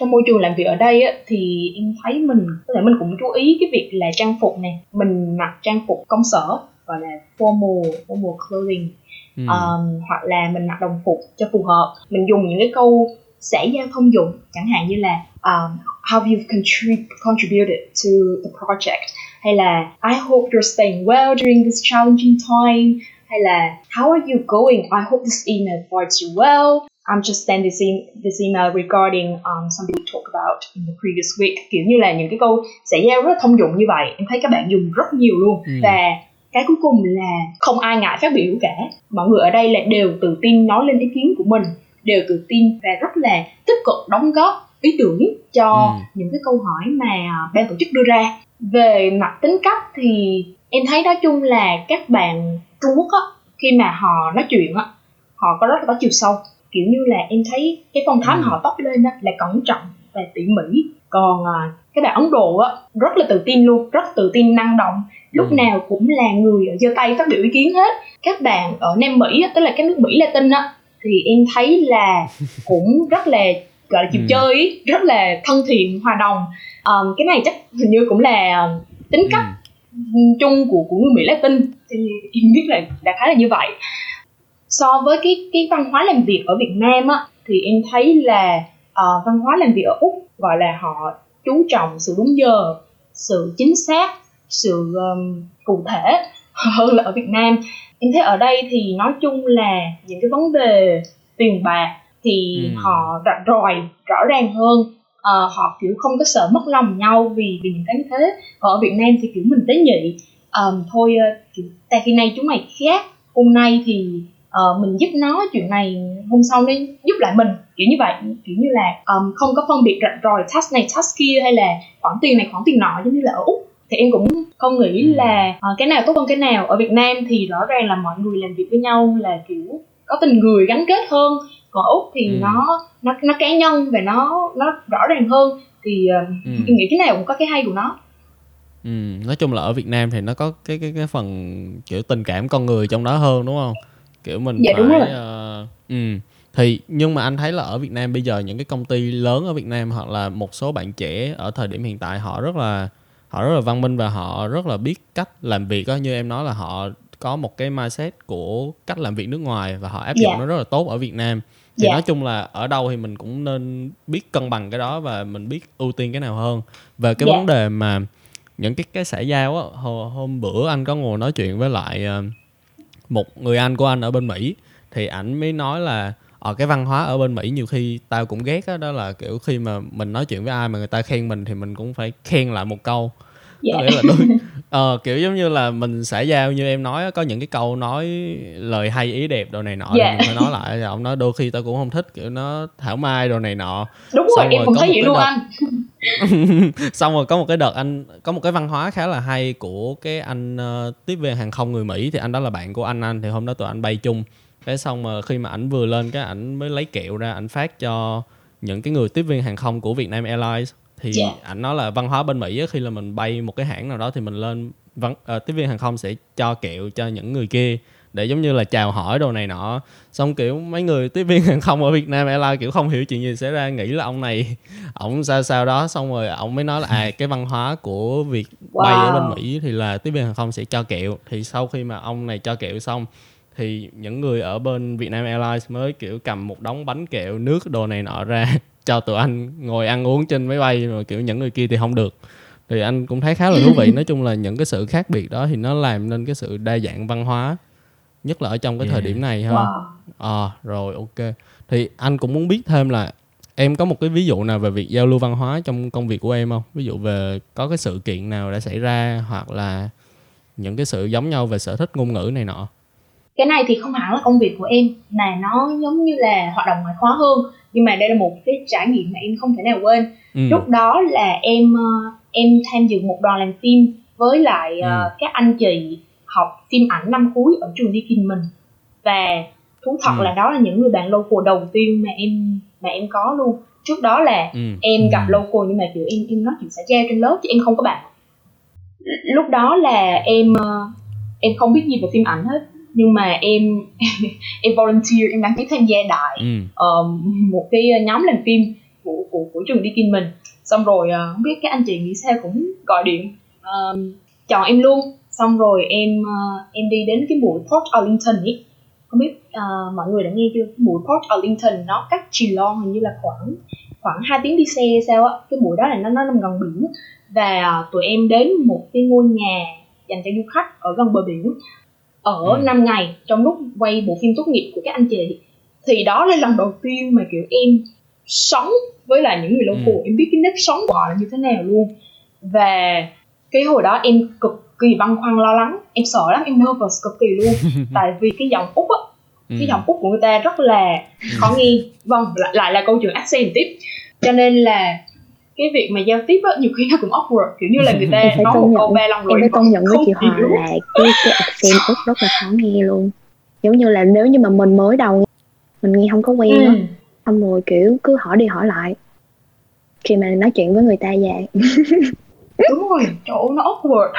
trong môi trường làm việc ở đây á, thì em thấy mình có thể mình cũng chú ý cái việc là trang phục này mình mặc trang phục công sở gọi là formal formal clothing Ừ. um, hoặc là mình mặc đồng phục cho phù hợp. Mình dùng những cái câu xã giao thông dụng chẳng hạn như là um, how have you contri- contributed to the project? Hay là I hope you're staying well during this challenging time. Hay là how are you going? I hope this email finds you well. I'm just sending this, e- this email regarding um, something we talked about in the previous week. Kiểu như là những cái câu xã giao rất là thông dụng như vậy. Em thấy các bạn dùng rất nhiều luôn. Ừ. và cái cuối cùng là không ai ngại phát biểu cả. Mọi người ở đây là đều tự tin nói lên ý kiến của mình đều tự tin và rất là tích cực đóng góp ý tưởng cho Ừ. những cái câu hỏi mà ban tổ chức đưa ra. Về mặt tính cách thì em thấy nói chung là các bạn Trung Quốc á khi mà họ nói chuyện á họ có rất là có chiều sâu. Kiểu như là em thấy cái phong thái Ừ. mà họ tóc lên á là cẩn trọng và tỉ mỉ. Còn à, các bạn Ấn Độ á rất là tự tin luôn rất tự tin năng động lúc Ừ. nào cũng là người giơ tay phát biểu ý kiến hết các bạn ở Nam Mỹ tức là các nước Mỹ Latin á thì em thấy là cũng rất là gọi là chiều Ừ. chơi ý, rất là thân thiện hòa đồng Ờm, cái này chắc hình như cũng là tính cách Ừ. chung của của người Mỹ Latin thì em biết là đã khá là như vậy so với cái cái văn hóa làm việc ở Việt Nam á thì em thấy là ờ, văn hóa làm việc ở Úc gọi là họ chú trọng sự đúng giờ sự chính xác sự um, cụ thể hơn là ở Việt Nam. Em thấy ở đây thì nói chung là những cái vấn đề tiền bạc thì ừ. họ rạch ròi rõ ràng hơn. Uh, họ kiểu không có sợ mất lòng nhau vì vì những cái như thế. Còn ở Việt Nam thì kiểu mình tế nhị. Um, thôi uh, kiểu tại khi nay chúng mày khác. Hôm nay thì uh, mình giúp nó chuyện này hôm sau nên giúp lại mình kiểu như vậy. Kiểu như là um, không có phân biệt rạch ròi task này task kia hay là khoản tiền này khoản tiền nọ giống như là ở úc thì em cũng không nghĩ ừ. là uh, cái nào tốt hơn cái nào ở Việt Nam thì rõ ràng là mọi người làm việc với nhau là kiểu có tình người gắn kết hơn còn úc thì ừ. nó nó nó cá nhân và nó nó rõ ràng hơn thì uh, ừ. em nghĩ cái nào cũng có cái hay của nó Ừ, nói chung là ở Việt Nam thì nó có cái cái cái phần kiểu tình cảm con người trong đó hơn đúng không? Kiểu mình dạ, phải đúng rồi. Uh, ừ thì nhưng mà anh thấy là ở Việt Nam bây giờ những cái công ty lớn ở Việt Nam hoặc là một số bạn trẻ ở thời điểm hiện tại họ rất là họ rất là văn minh và họ rất là biết cách làm việc đó như em nói là họ có một cái mindset của cách làm việc nước ngoài và họ áp dụng yeah. Dạ. nó rất là tốt ở Việt Nam thì yeah. Dạ. nói chung là ở đâu thì mình cũng nên biết cân bằng cái đó và mình biết ưu tiên cái nào hơn về cái yeah. Dạ. vấn đề mà những cái cái xã giao á hôm, bữa anh có ngồi nói chuyện với lại ờ, một người anh của anh ở bên Mỹ thì ảnh mới nói là ở ờ, cái văn hóa ở bên Mỹ nhiều khi tao cũng ghét đó, đó là kiểu khi mà mình nói chuyện với ai mà người ta khen mình thì mình cũng phải khen lại một câu yeah. Dạ. nghĩa là đôi ờ, kiểu giống như là mình xã giao như em nói có những cái câu nói lời hay ý đẹp đồ này nọ yeah. Dạ. mình phải nói lại thì ông nói đôi khi tao cũng không thích kiểu nó thảo mai đồ này nọ đúng rồi em cũng thấy vậy luôn đợt... anh xong rồi có một cái đợt anh có một cái văn hóa khá là hay của cái anh uh, tiếp viên hàng không người Mỹ thì anh đó là bạn của anh anh thì hôm đó tụi anh bay chung cái xong mà khi mà ảnh vừa lên cái ảnh mới lấy kẹo ra ảnh phát cho những cái người tiếp viên hàng không của Vietnam Airlines thì yeah. Dạ. ảnh nói là văn hóa bên Mỹ á, khi là mình bay một cái hãng nào đó thì mình lên văn uh, tiếp viên hàng không sẽ cho kẹo cho những người kia để giống như là chào hỏi đồ này nọ xong kiểu mấy người tiếp viên hàng không ở Việt Nam Airlines kiểu không hiểu chuyện gì xảy ra nghĩ là ông này ổng sao sao đó xong rồi ổng mới nói là à cái văn hóa của việc wow. bay ở bên Mỹ thì là tiếp viên hàng không sẽ cho kẹo thì sau khi mà ông này cho kẹo xong thì những người ở bên Vietnam Airlines mới kiểu cầm một đống bánh kẹo nước đồ này nọ ra cho tụi anh ngồi ăn uống trên máy bay mà kiểu những người kia thì không được. Thì anh cũng thấy khá là thú vị. Nói chung là những cái sự khác biệt đó thì nó làm nên cái sự đa dạng văn hóa nhất là ở trong cái yeah. thời điểm này ha. Wow. à, rồi ok. Thì anh cũng muốn biết thêm là em có một cái ví dụ nào về việc giao lưu văn hóa trong công việc của em không? Ví dụ về có cái sự kiện nào đã xảy ra hoặc là những cái sự giống nhau về sở thích ngôn ngữ này nọ cái này thì không hẳn là công việc của em mà nó giống như là hoạt động ngoại khóa hơn nhưng mà đây là một cái trải nghiệm mà em không thể nào quên ừ. lúc đó là em ờ, em tham dự một đoàn làm phim với lại uh, ừ. các anh chị học phim ảnh năm cuối ở trường đi kim mình và thú thật ừ. là đó là những người bạn local đầu tiên mà em mà em có luôn trước đó là ừ. em gặp ừ. local nhưng mà kiểu em em nói chuyện xã giao trên lớp chứ em không có bạn lúc đó là em uh, em không biết gì về phim ảnh hết nhưng mà em em volunteer em đăng ký tham gia đại ừ. um, một cái nhóm làm phim của của của trường đi kinh mình. Xong rồi uh, không biết các anh chị nghĩ sao cũng gọi điện um, chọn em luôn. Xong rồi em uh, em đi đến cái buổi Port Arlington ấy. Không biết uh, mọi người đã nghe chưa? Cái buổi Port Arlington nó cách Geelong hình như là khoảng khoảng 2 tiếng đi xe sao á. Cái buổi đó là nó nó nằm gần biển. Và uh, tụi em đến một cái ngôi nhà dành cho du khách ở gần bờ biển ở ừ. 5 ngày trong lúc quay bộ phim tốt nghiệp của các anh chị. Thì đó là lần đầu tiên mà kiểu em sống với lại những người local. Ừ. em biết cái nếp sống của họ là như thế nào luôn. Và cái hồi đó em cực kỳ băn khoăn lo lắng. Em sợ lắm em nervous cực kỳ luôn. Tại vì cái giọng úc á ừ. cái giọng úc của người ta rất là khó nghe. Vâng lại, lại là câu chuyện accent tiếp. Cho nên là cái việc mà giao tiếp á nhiều khi nó cũng awkward kiểu như là người ta nói một câu ba lần rồi em phải công nhận với chị Hòa là cái cái accent úc rất là khó nghe luôn. Giống như là nếu như mà mình mới đầu mình nghe không có quen ừ. xong rồi kiểu cứ hỏi đi hỏi lại. Khi mà nói chuyện với người ta vậy. Đúng rồi chỗ nó awkward.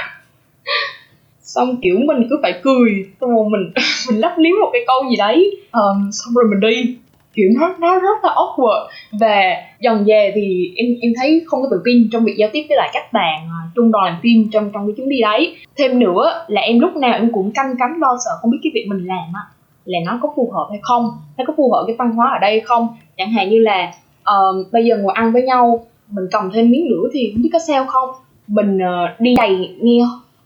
Xong kiểu mình cứ phải cười. Xong rồi mình mình lắp liếm một cái câu gì đấy. Um, xong rồi mình đi kiểu nó nó rất là awkward. Và dần về thì em em thấy không có tự tin trong việc giao tiếp với lại các bạn à, trung đoàn làm phim trong trong cái chuyến đi đấy. Thêm nữa là em lúc nào em cũng canh cánh lo sợ không biết cái việc mình làm á là nó có phù hợp hay không nó có phù hợp với văn hóa ở đây hay không. Chẳng hạn như là uh, bây giờ ngồi ăn với nhau mình cầm thêm miếng lửa thì không biết có sao không? Mình uh, đi đầy nghe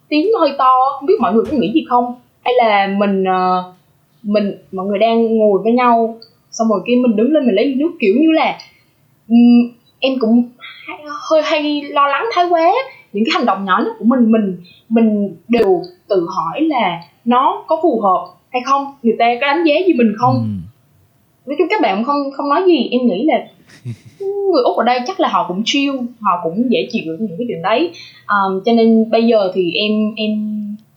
tiếng hơi to không biết mọi người có nghĩ gì không? Hay là mình uh, mình mọi người đang ngồi với nhau xong rồi kia mình đứng lên mình lấy nước kiểu như là um, em cũng hơi hay lo lắng thái quá. Những cái hành động nhỏ nhất của mình mình mình đều tự hỏi là nó có phù hợp hay không? Người ta có đánh giá gì mình không? Ừ. nói chung các bạn không không nói gì. Em nghĩ là người úc ở đây chắc là họ cũng chill họ cũng dễ chịu được những cái chuyện đấy. Um, cho nên bây giờ thì em em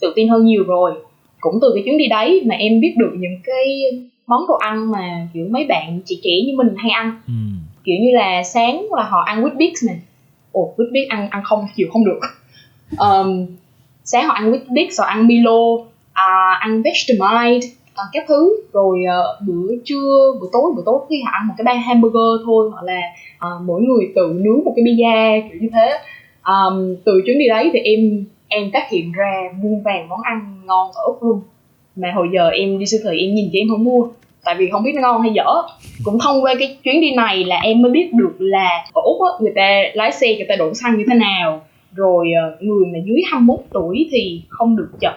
tự tin hơn nhiều rồi. Cũng từ cái chuyến đi đấy mà em biết được những cái món đồ ăn mà kiểu mấy bạn chị trẻ như mình hay ăn. Ừ. kiểu như là sáng là họ ăn with bix này. Ồ with bix ăn ăn không chịu không được. Um, sáng họ ăn with bix rồi ăn milo uh, ăn vegemite uh, các thứ. Rồi uh, bữa trưa bữa tối bữa tối khi họ ăn một cái ban hamburger thôi hoặc là uh, mỗi người tự nướng một cái pizza kiểu như thế. Um, từ chuyến đi đấy thì em em phát hiện ra muôn vàng món ăn ngon ở úc luôn. Mà hồi giờ em đi siêu thị em nhìn chị em không mua tại vì không biết nó ngon hay dở. Cũng thông qua cái chuyến đi này là em mới biết được là ở úc á, người ta lái xe người ta đổ xăng như thế nào. Rồi ờ, người mà dưới 21 tuổi thì không được chở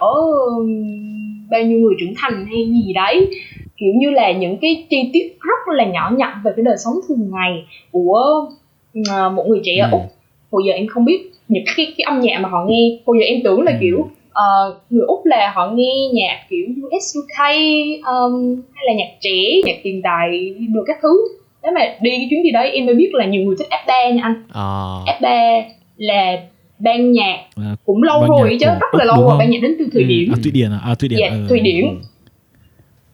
bao nhiêu người trưởng thành hay gì đấy. Kiểu như là những cái chi tiết rất là nhỏ nhặt về cái đời sống thường ngày của ờ, một người trẻ ở ừ. úc. Hồi giờ em không biết những cái, cái âm nhạc mà họ nghe. Hồi giờ em tưởng là ừ. kiểu uh, người úc là họ nghe nhạc kiểu US UK um, hay là nhạc trẻ nhạc tiền đại được các thứ nếu mà đi cái chuyến đi đấy em mới biết là nhiều người thích F3 nha anh à. F3 là ban nhạc à, cũng lâu rồi chứ rất là lâu rồi ban nhạc đến từ Thụy ừ. Điển à, Thụy Điển à, à Thụy Điển dạ, ừ. Thụy Điển ừ.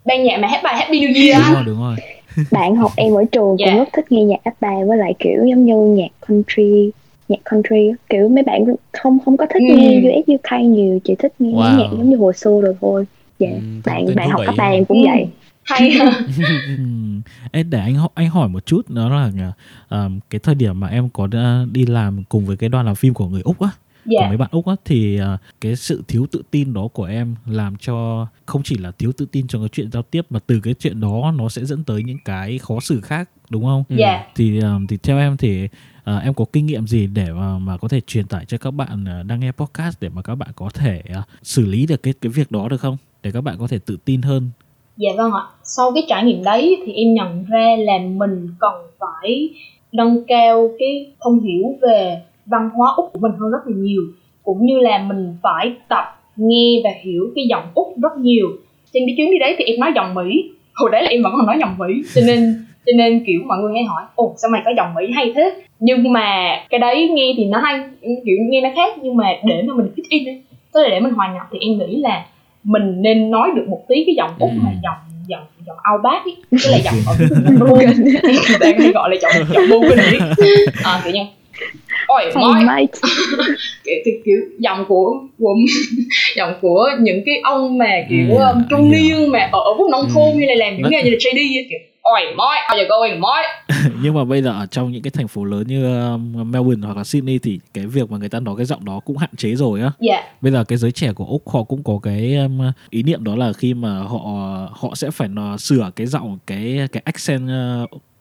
ban nhạc mà hát bài Happy New Year đúng rồi đúng rồi bạn học em ở trường cũng yeah. Dạ. rất thích nghe nhạc F3 với lại kiểu giống như nhạc country nhạc country kiểu mấy bạn không không có thích ừ. nghe US UK nhiều chỉ thích nghe wow. nhạc giống như hồi xưa rồi thôi dạ ừ, bạn bạn học cấp ba em cũng ừ. vậy hay Ê, để anh anh hỏi một chút đó là uh, cái thời điểm mà em có đi làm cùng với cái đoàn làm phim của người úc á yeah. của dạ. mấy bạn úc á thì uh, cái sự thiếu tự tin đó của em làm cho không chỉ là thiếu tự tin trong cái chuyện giao tiếp mà từ cái chuyện đó nó sẽ dẫn tới những cái khó xử khác đúng không? Yeah. Dạ. Thì um, thì theo em thì à, em có kinh nghiệm gì để mà, mà có thể truyền tải cho các bạn à, đang nghe podcast để mà các bạn có thể uh, xử lý được cái cái việc đó được không? Để các bạn có thể tự tin hơn. Dạ vâng ạ. Sau cái trải nghiệm đấy thì em nhận ra là mình cần phải nâng cao cái thông hiểu về văn hóa úc của mình hơn rất là nhiều cũng như là mình phải tập nghe và hiểu cái giọng úc rất nhiều. Trên cái chuyến đi đấy thì em nói giọng mỹ hồi đấy là em vẫn còn nói giọng mỹ cho nên cho nên kiểu mọi người hay hỏi ồ sao mày có giọng mỹ hay thế? Nhưng mà cái đấy nghe thì nó hay kiểu nghe nó khác nhưng mà để mà mình fit in ấy tức là để mình hòa nhập thì em nghĩ là mình nên nói được một tí cái giọng úc ừ. mà giọng giọng giọng outback ấy tức là giọng ở người ta hay gọi là giọng giọng Morgan ấy. À, kiểu như ôi nói kiểu, kiểu, kiểu giọng của, của giọng của những cái ông mà kiểu ừ, um, trung niên mà ở, ở vùng nông thôn ừ. hay là làm những nghề như là JD kiểu oi mói how you going mói nhưng mà bây giờ ở trong những cái thành phố lớn như um, Melbourne hoặc là Sydney thì cái việc mà người ta nói cái giọng đó cũng hạn chế rồi á yeah. Dạ. bây giờ cái giới trẻ của úc họ cũng có cái um, ý niệm đó là khi mà họ họ sẽ phải nó sửa cái giọng cái cái accent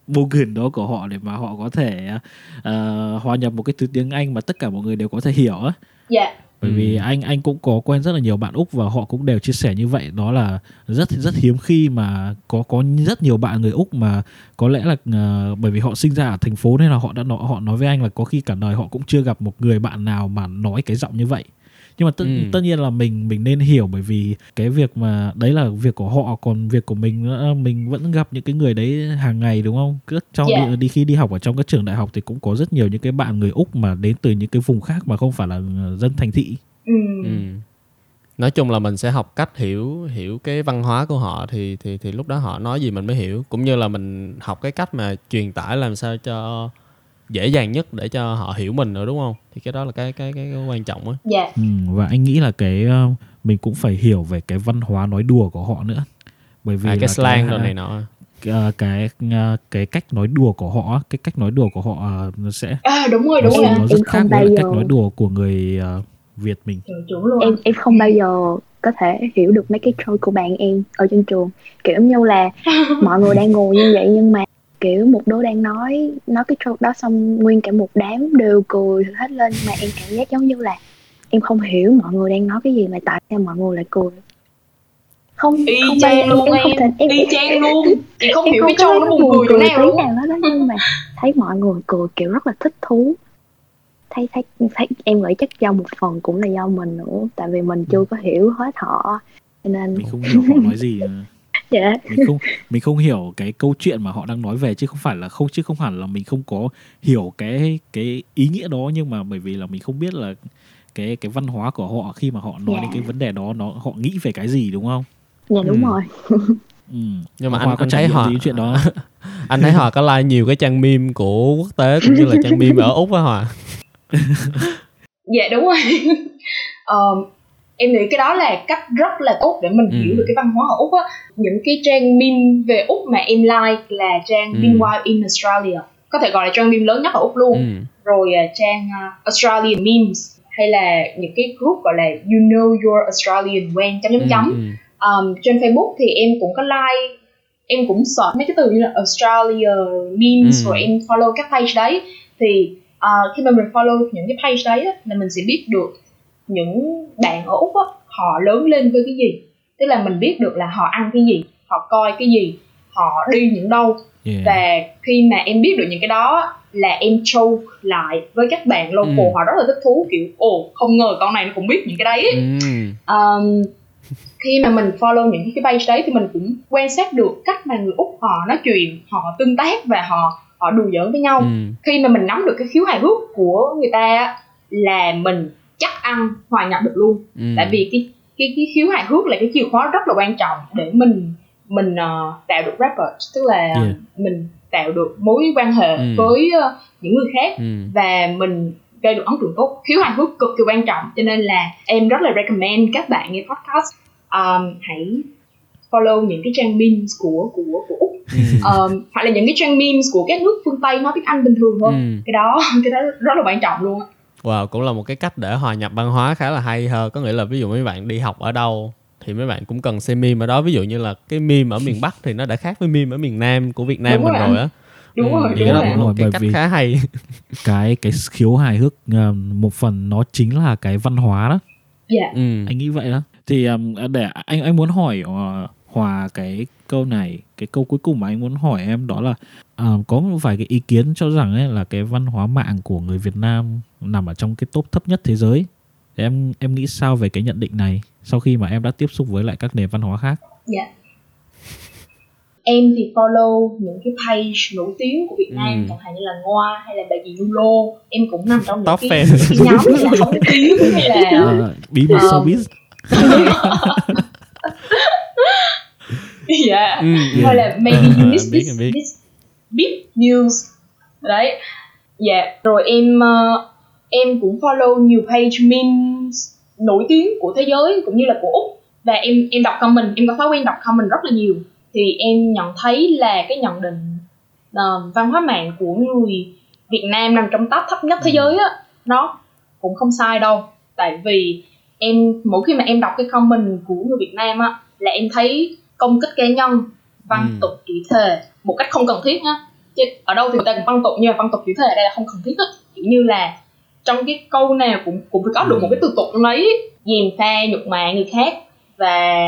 Morgan đó của họ để mà họ có thể uh, hòa nhập một cái thứ tiếng Anh mà tất cả mọi người đều có thể hiểu á. Dạ bởi ừ. vì anh anh cũng có quen rất là nhiều bạn úc và họ cũng đều chia sẻ như vậy đó là rất rất hiếm khi mà có có rất nhiều bạn người úc mà có lẽ là uh, bởi vì họ sinh ra ở thành phố nên là họ đã nói họ nói với anh là có khi cả đời họ cũng chưa gặp một người bạn nào mà nói cái giọng như vậy nhưng mà tất, ừ. tất nhiên là mình mình nên hiểu bởi vì cái việc mà đấy là việc của họ còn việc của mình nữa mình vẫn gặp những cái người đấy hàng ngày đúng không cứ trong yeah. đi, đi khi đi học ở trong các trường đại học thì cũng có rất nhiều những cái bạn người úc mà đến từ những cái vùng khác mà không phải là ờ, dân thành thị ừ. Ừ. nói chung là mình sẽ học cách hiểu hiểu cái văn hóa của họ thì thì thì lúc đó họ nói gì mình mới hiểu cũng như là mình học cái cách mà truyền tải làm sao cho dễ dàng nhất để cho họ hiểu mình nữa đúng không? Thì cái đó là cái cái cái, cái quan trọng á. Dạ. Ừ, và anh nghĩ là cái uh, mình cũng phải hiểu về cái văn hóa nói đùa của họ nữa. Bởi vì à, cái slang cái, này nọ. cái uh, cái cách nói đùa của họ cái cách nói đùa của họ nó sẽ à, đúng rồi đúng rồi. nó rất khác với cách nói đùa của người uh, Việt mình. Em em không bao giờ có thể hiểu được mấy cái troll của bạn em ở trên trường. Kiểu như là mọi người đang ngồi như vậy nhưng mà kiểu một đứa đang nói nói cái joke đó xong nguyên cả một đám đều cười hết lên. Mà em cảm giác giống như là em không hiểu mọi người đang nói cái gì mà tại sao mọi người lại cười. Không y không chang em, luôn em em, không thể em, y chang luôn. Chị không hiểu cái trâu nó buồn cười chỗ tí nào nào hết đó nhưng mà thấy mọi người cười kiểu rất là thích thú. Thấy thấy thấy em nghĩ chắc do một phần cũng là do mình nữa tại vì mình chưa có hiểu hết họ cho nên mình không hiểu họ nói gì à. dạ mình không mình không hiểu cái câu chuyện mà họ đang nói về chứ không phải là không chứ không hẳn là mình không có hiểu cái cái ý nghĩa đó nhưng mà bởi vì là mình không biết là cái cái văn hóa của họ khi mà họ nói Dạ. đến cái vấn đề đó nó họ nghĩ về cái gì đúng không? dạ đúng Ừ. rồi Ừ. Nhưng mà Hoa anh- có thấy họ- chuyện đó? anh thấy hòa có like nhiều cái trang meme của quốc tế cũng như là trang meme ở úc á hòa dạ đúng rồi Ờm, em nghĩ cái đó là cách rất là tốt để mình Ừ. hiểu được cái văn hóa ở úc á những cái trang meme về úc mà em like là trang Ừ. Meanwhile in Australia có thể gọi là trang meme lớn nhất ở úc luôn ừ. rồi à, trang à, Australian memes hay là những cái group gọi là you know your Australian when chấm chấm chấm Ừ, ừ. um, trên Facebook thì em cũng có like em cũng search mấy cái từ như là Australia memes Ừ. rồi em follow các page đấy thì ờ, khi mà mình follow những cái page đấy á, là mình sẽ biết được những bạn ở úc á, họ lớn lên với cái gì tức là mình biết được là họ ăn cái gì họ coi cái gì họ đi những đâu Yeah. và khi mà em biết được những cái đó là em show lại với các bạn local Ừ. họ rất là thích thú kiểu ồ không ngờ con này nó cũng biết những cái đấy Ừ. um, khi mà mình follow những cái page đấy thì mình cũng quan sát được cách mà người úc họ nói chuyện họ tương tác và họ họ đùa giỡn với nhau Ừ. khi mà mình nắm được cái khiếu hài hước của người ta là mình chắc ăn hòa nhập được luôn Ừ. tại vì cái cái cái khiếu hài hước là cái chìa khóa rất là quan trọng để mình mình ờ, tạo được rappers tức là Yeah. mình tạo được mối quan hệ Ừ. với ờ, những người khác Ừ. và mình gây được ấn tượng tốt khiếu hài hước cực kỳ quan trọng cho nên là em rất là recommend các bạn nghe podcast um, hãy follow những cái trang memes của của của úc um, hoặc là những cái trang memes của các nước phương tây nói tiếng anh bình thường thôi Ừ. cái đó cái đó rất là quan trọng luôn. Wow, cũng là một cái cách để hòa nhập văn hóa khá là hay ha. Có nghĩa là ví dụ mấy bạn đi học ở đâu thì mấy bạn cũng cần xem meme ở đó. Ví dụ như là cái meme ở miền Bắc thì nó đã khác với meme ở miền Nam của Việt Nam Đúng mình rồi á. đúng Ừ, rồi đúng cái đó rồi một cái cách khá hay. cái cái khiếu hài hước ờ, một phần nó chính là cái văn hóa đó dạ Ừ. anh nghĩ vậy đó thì um, để anh anh muốn hỏi uh, hòa cái câu này cái câu cuối cùng mà anh muốn hỏi em đó là uh, có một vài cái ý kiến cho rằng ấy là cái văn hóa mạng của người Việt Nam nằm ở trong cái top thấp nhất thế giới thì em em nghĩ sao về cái nhận định này sau khi mà em đã tiếp xúc với lại các nền văn hóa khác dạ em thì follow những cái page nổi tiếng của Việt Nam Ừ. chẳng hạn như là Ngoa hay là bà dì Nulo em cũng nằm trong những Top cái, fan. cái nhóm là không tiếng hay là uh, bí mật Ờ. showbiz dạ. Ừ. hay là maybe you miss Biết, this, biết. this big news. Đấy. Dạ rồi em ờ, em cũng follow nhiều page memes nổi tiếng của thế giới cũng như là của úc. Và em em đọc comment em có thói quen đọc comment rất là nhiều. Thì em nhận thấy là cái nhận định ờ, văn hóa mạng của người Việt Nam nằm trong top thấp nhất thế giới á nó cũng không sai đâu. Tại vì em mỗi khi mà em đọc cái comment của người Việt Nam á là em thấy công kích cá nhân văn Ừ. tục chữ thề một cách không cần thiết nhá chứ ở đâu thì người ta cũng văn tục nhưng mà văn tục chữ thề ở đây là không cần thiết á kiểu như là trong cái câu nào cũng cũng phải có được Ừ. một cái từ tục trong đấy dèm pha nhục mạ người khác và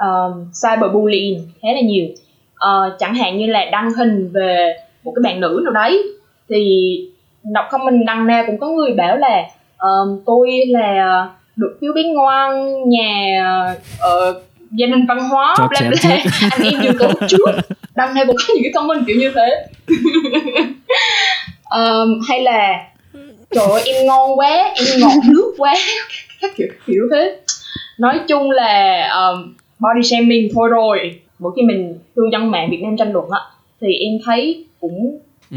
um, cyberbullying khá là nhiều Ờ, chẳng hạn như là đăng hình về một cái bạn nữ nào đấy thì đọc comment đăng ra cũng có người bảo là um, tôi là được phiếu bé ngoan nhà ờ, gia đình văn hóa Cho bla bla. anh em vừa tốt trước đăng ra cũng có những cái comment kiểu như thế. Um, hay là trời ơi em ngon quá em ngọt nước quá. Các kiểu kiểu thế. Nói chung là um, body shaming thôi rồi. Mỗi khi mình cư dân mạng Việt Nam tranh luận á thì em thấy cũng Ừ.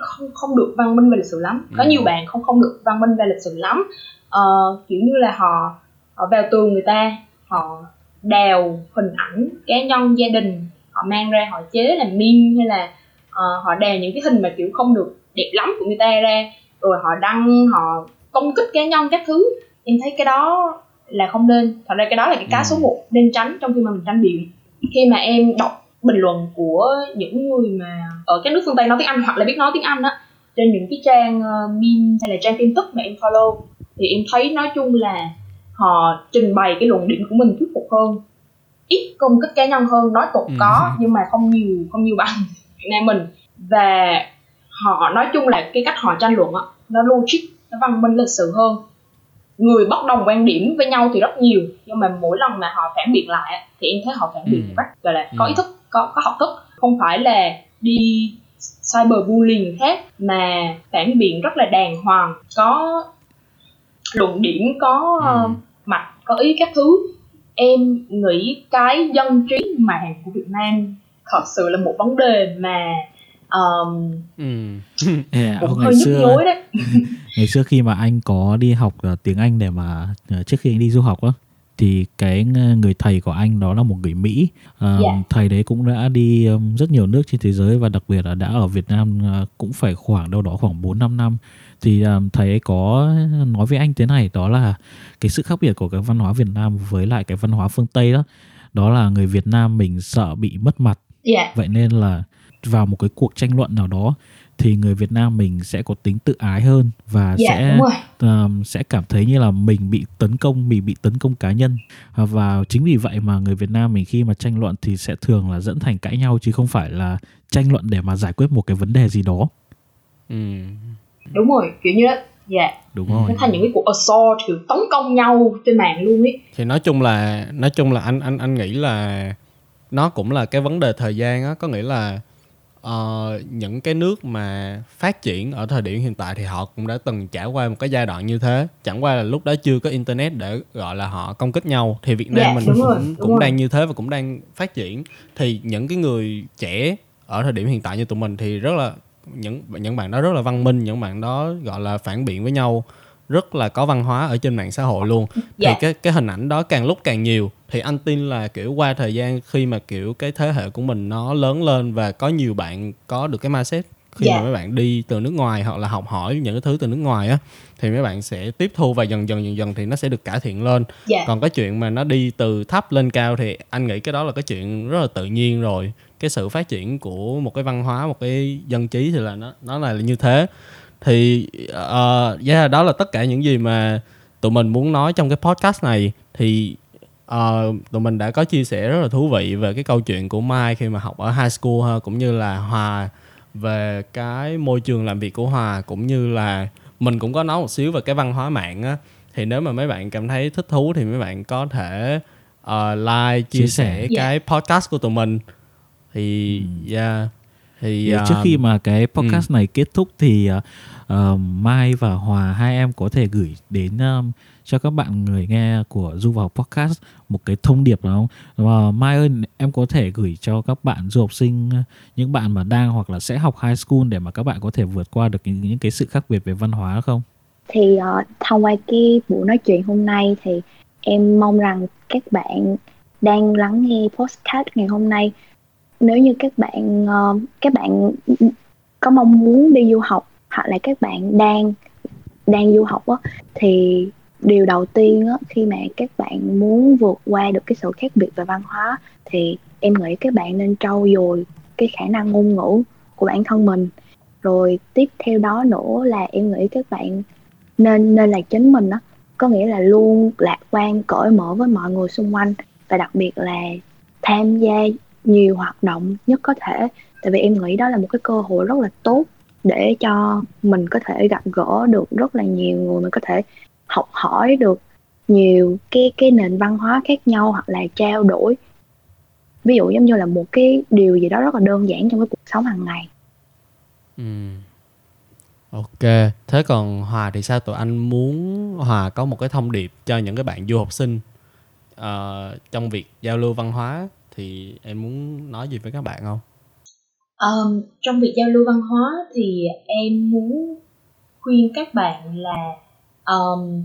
không không được văn minh và lịch sự lắm. Có Ừ. nhiều bạn không không được văn minh và lịch sự lắm. Ờ, kiểu như là họ họ vào tường người ta họ đào hình ảnh cá nhân gia đình họ mang ra họ chế làm meme hay là ờ, họ đào những cái hình mà kiểu không được đẹp lắm của người ta ra. Rồi họ đăng họ công kích cá nhân các thứ. Em thấy cái đó là không nên. Thật ra cái đó là cái cá Ừ. số 1 nên tránh trong khi mà mình tranh biện. Khi mà em đọc bình luận của những người mà ở các nước phương Tây nói tiếng Anh hoặc là biết nói tiếng Anh á trên những cái trang uh, meme hay là trang tin tức mà em follow thì em thấy nói chung là họ trình bày cái luận điểm của mình phục hơn ít công kích cá nhân hơn nói tục Ừ. có nhưng mà không nhiều không nhiều bằng Việt Nam mình và họ nói chung là cái cách họ tranh luận á nó logic nó văn minh lịch sự hơn người bất đồng quan điểm với nhau thì rất nhiều nhưng mà mỗi lần mà họ phản biện lại thì em thấy họ phản biện Ừ. một cách gọi là có Ừ. ý thức có có học thức không phải là đi cyberbullying khác mà phản biện rất là đàng hoàng có luận điểm có Ừ. uh, mạch có ý các thứ em nghĩ cái dân trí mạng của Việt Nam thật sự là một vấn đề mà um, ừ. Yeah, cũng ngày hơi nhức xưa nhối đấy ngày xưa khi mà anh có đi học ờ, tiếng Anh để mà ờ, trước khi anh đi du học á thì cái ng- người thầy của anh đó là một người Mỹ Ờ, Dạ. thầy đấy cũng đã đi rất nhiều nước trên thế giới và đặc biệt là đã ở Việt Nam ờ, cũng phải khoảng đâu đó khoảng 4 5 năm thì ừm, thầy ấy có nói với anh thế này đó là cái sự khác biệt của cái văn hóa Việt Nam với lại cái văn hóa phương Tây đó. Đó là người Việt Nam mình sợ bị mất mặt. Dạ. Vậy nên là vào một cái cuộc tranh luận nào đó thì người Việt Nam mình sẽ có tính tự ái hơn và dạ sẽ um, sẽ cảm thấy như là mình bị tấn công mình bị tấn công cá nhân. À, và chính vì vậy mà người Việt Nam mình khi mà tranh luận thì sẽ thường là dẫn thành cãi nhau chứ không phải là tranh luận để mà giải quyết một cái vấn đề gì đó. Ừ. đúng rồi kiểu như đó. Dạ. Đúng rồi. Nó thành những cái cuộc assault kiểu tấn công nhau trên mạng luôn ấy. Thì nói chung là nói chung là anh anh anh nghĩ là nó cũng là cái vấn đề thời gian á. Có nghĩa là ờ, những cái nước mà phát triển ở thời điểm hiện tại thì họ cũng đã từng trải qua một cái giai đoạn như thế. Chẳng qua là lúc đó chưa có internet để gọi là họ công kích nhau. Thì Việt Nam Dạ, mình cũng, rồi, cũng rồi. đang như thế và cũng đang phát triển. Thì những cái người trẻ ở thời điểm hiện tại như tụi mình thì rất là những những bạn đó rất là văn minh những bạn đó gọi là phản biện với nhau rất là có văn hóa ở trên mạng xã hội luôn Dạ. thì cái cái hình ảnh đó càng lúc càng nhiều thì anh tin là kiểu qua thời gian khi mà kiểu cái thế hệ của mình nó lớn lên và có nhiều bạn có được cái mindset khi Dạ. mà mấy bạn đi từ nước ngoài hoặc là học hỏi những cái thứ từ nước ngoài á thì mấy bạn sẽ tiếp thu và dần dần dần dần thì nó sẽ được cải thiện lên dạ còn cái chuyện mà nó đi từ thấp lên cao thì anh nghĩ cái đó là cái chuyện rất là tự nhiên rồi cái sự phát triển của một cái văn hóa một cái dân trí thì là nó nó là như thế thì uh, yeah, đó là tất cả những gì mà tụi mình muốn nói trong cái podcast này thì ờ, tụi mình đã có chia sẻ rất là thú vị về cái câu chuyện của Mai khi mà học ở high school ha cũng như là Hòa về cái môi trường làm việc của Hòa cũng như là mình cũng có nói một xíu về cái văn hóa mạng á thì nếu mà mấy bạn cảm thấy thích thú thì mấy bạn có thể ờ, like chia, Chia sẻ. Dạ. cái podcast của tụi mình thì yeah thì Thì trước um, khi mà cái podcast này kết thúc thì ờ, ờ, Mai và Hòa hai em có thể gửi đến um, cho các bạn người nghe của Du vào podcast một cái thông điệp nào không? Và Mai ơi em có thể gửi cho các bạn du học sinh ờ, những bạn mà đang hoặc là sẽ học high school để mà các bạn có thể vượt qua được những, những cái sự khác biệt về văn hóa không? thì ờ, thông qua cái buổi nói chuyện hôm nay thì em mong rằng các bạn đang lắng nghe podcast ngày hôm nay nếu như các bạn ờ, các bạn có mong muốn đi du học hoặc là các bạn đang đang du học á, thì điều đầu tiên á, khi mà các bạn muốn vượt qua được cái sự khác biệt về văn hóa, thì em nghĩ các bạn nên trau dồi cái khả năng ngôn ngữ của bản thân mình. Rồi tiếp theo đó nữa là em nghĩ các bạn nên nên là chính mình á, có nghĩa là luôn lạc quan, cởi mở với mọi người xung quanh và đặc biệt là tham gia nhiều hoạt động nhất có thể. Tại vì em nghĩ đó là một cái cơ hội rất là tốt để cho mình có thể gặp gỡ được rất là nhiều người mình có thể học hỏi được nhiều cái cái nền văn hóa khác nhau hoặc là trao đổi. Ví dụ giống như là một cái điều gì đó rất là đơn giản trong cái cuộc sống hàng ngày. Ừ. Ok, thế còn Hòa thì sao? Tụi anh muốn Hòa có một cái thông điệp cho những cái bạn du học sinh uh, trong việc giao lưu văn hóa? Thì em muốn nói gì với các bạn không? Ờm, trong việc giao lưu văn hóa thì em muốn khuyên các bạn là ờm,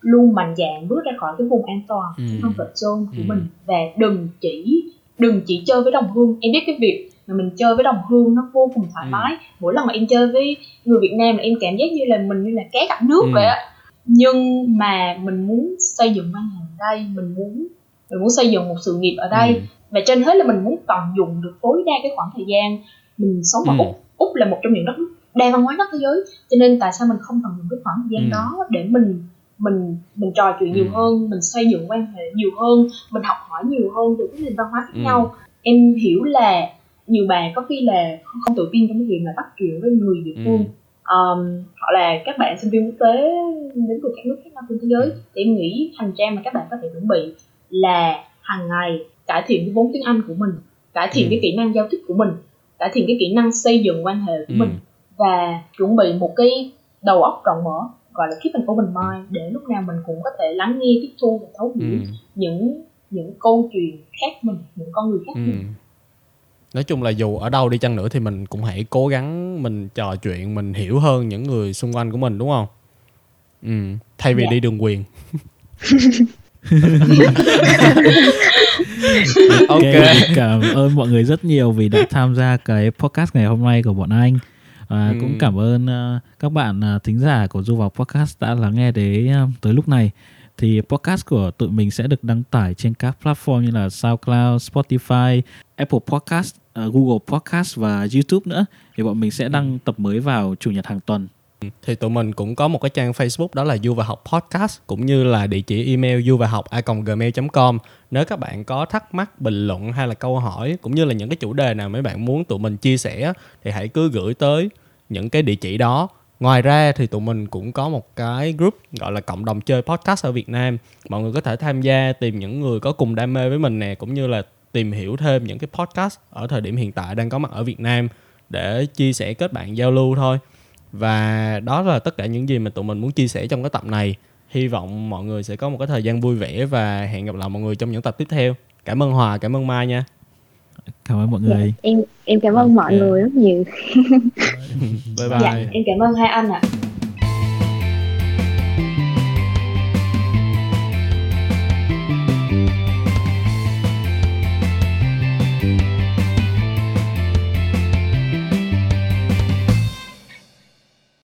luôn mạnh dạn bước ra khỏi cái vùng an toàn Ừ. cái comfort zone của Ừ. mình và đừng chỉ đừng chỉ chơi với đồng hương em biết cái việc mà mình chơi với đồng hương nó vô cùng thoải Ừ. mái mỗi lần mà em chơi với người Việt Nam là em cảm giác như là mình như là cá gặp nước Ừ. vậy á nhưng mà mình muốn xây dựng văn hàng ở đây mình muốn mình muốn xây dựng một sự nghiệp ở đây Ừ. và trên hết là mình muốn tận dụng được tối đa cái khoảng thời gian mình sống ở Ừ. úc úc là một trong những đất đa văn hóa nhất thế giới cho nên tại sao mình không tận dụng cái khoảng thời gian Ừ. đó để mình mình mình trò chuyện nhiều Ừ. hơn mình xây dựng quan hệ nhiều hơn mình học hỏi nhiều hơn từ các nền văn hóa khác Ừ. nhau em hiểu là nhiều bạn có khi là không, không tự tin trong cái việc là bắt chuyện với người địa phương Ừ. um, hoặc là các bạn sinh viên quốc tế đến từ các nước khác nhau trên thế giới thì em nghĩ hành trang mà các bạn có thể chuẩn bị là hàng ngày cải thiện cái vốn tiếng Anh của mình cải thiện Ừ. cái kỹ năng giao tiếp của mình cải thiện cái kỹ năng xây dựng quan hệ của Ừ. mình và chuẩn bị một cái đầu óc rộng mở gọi là keep an open mind để lúc nào mình cũng có thể lắng nghe tiếp thu và thấu hiểu Ừ. những những câu chuyện khác mình những con người khác Ừ. mình nói chung là dù ở đâu đi chăng nữa thì mình cũng hãy cố gắng mình trò chuyện mình hiểu hơn những người xung quanh của mình đúng không ừ. thay vì Dạ. đi đường quyền ok cảm ơn mọi người rất nhiều vì đã tham gia cái podcast ngày hôm nay của bọn anh và Ừ. cũng cảm ơn ờ, các bạn ờ, thính giả của du vào podcast đã lắng nghe đến ờ, tới lúc này thì podcast của tụi mình sẽ được đăng tải trên các platform như là SoundCloud, Spotify, Apple Podcast, Google Podcast và YouTube nữa. Thì bọn mình sẽ đăng tập mới vào chủ nhật hàng tuần thì tụi mình cũng có một cái trang Facebook đó là Du và Học Podcast, cũng như là địa chỉ email du và học gmail.com nếu các bạn có thắc mắc, bình luận hay là câu hỏi, cũng như là những cái chủ đề nào mấy bạn muốn tụi mình chia sẻ thì hãy cứ gửi tới những cái địa chỉ đó. Ngoài ra thì tụi mình cũng có một cái group gọi là cộng đồng chơi podcast ở Việt Nam. Mọi người có thể tham gia, tìm những người có cùng đam mê với mình nè, cũng như là tìm hiểu thêm những cái podcast ở thời điểm hiện tại đang có mặt ở Việt Nam để chia sẻ kết bạn giao lưu thôi và đó là tất cả những gì mà tụi mình muốn chia sẻ trong cái tập này. Hy vọng mọi người sẽ có một cái thời gian vui vẻ và hẹn gặp lại mọi người trong những tập tiếp theo. Cảm ơn hòa cảm ơn mai nha. Cảm ơn mọi Dạ, người. em em cảm ơn mọi Ok. người rất nhiều. Bye bye. Dạ em cảm ơn hai anh ạ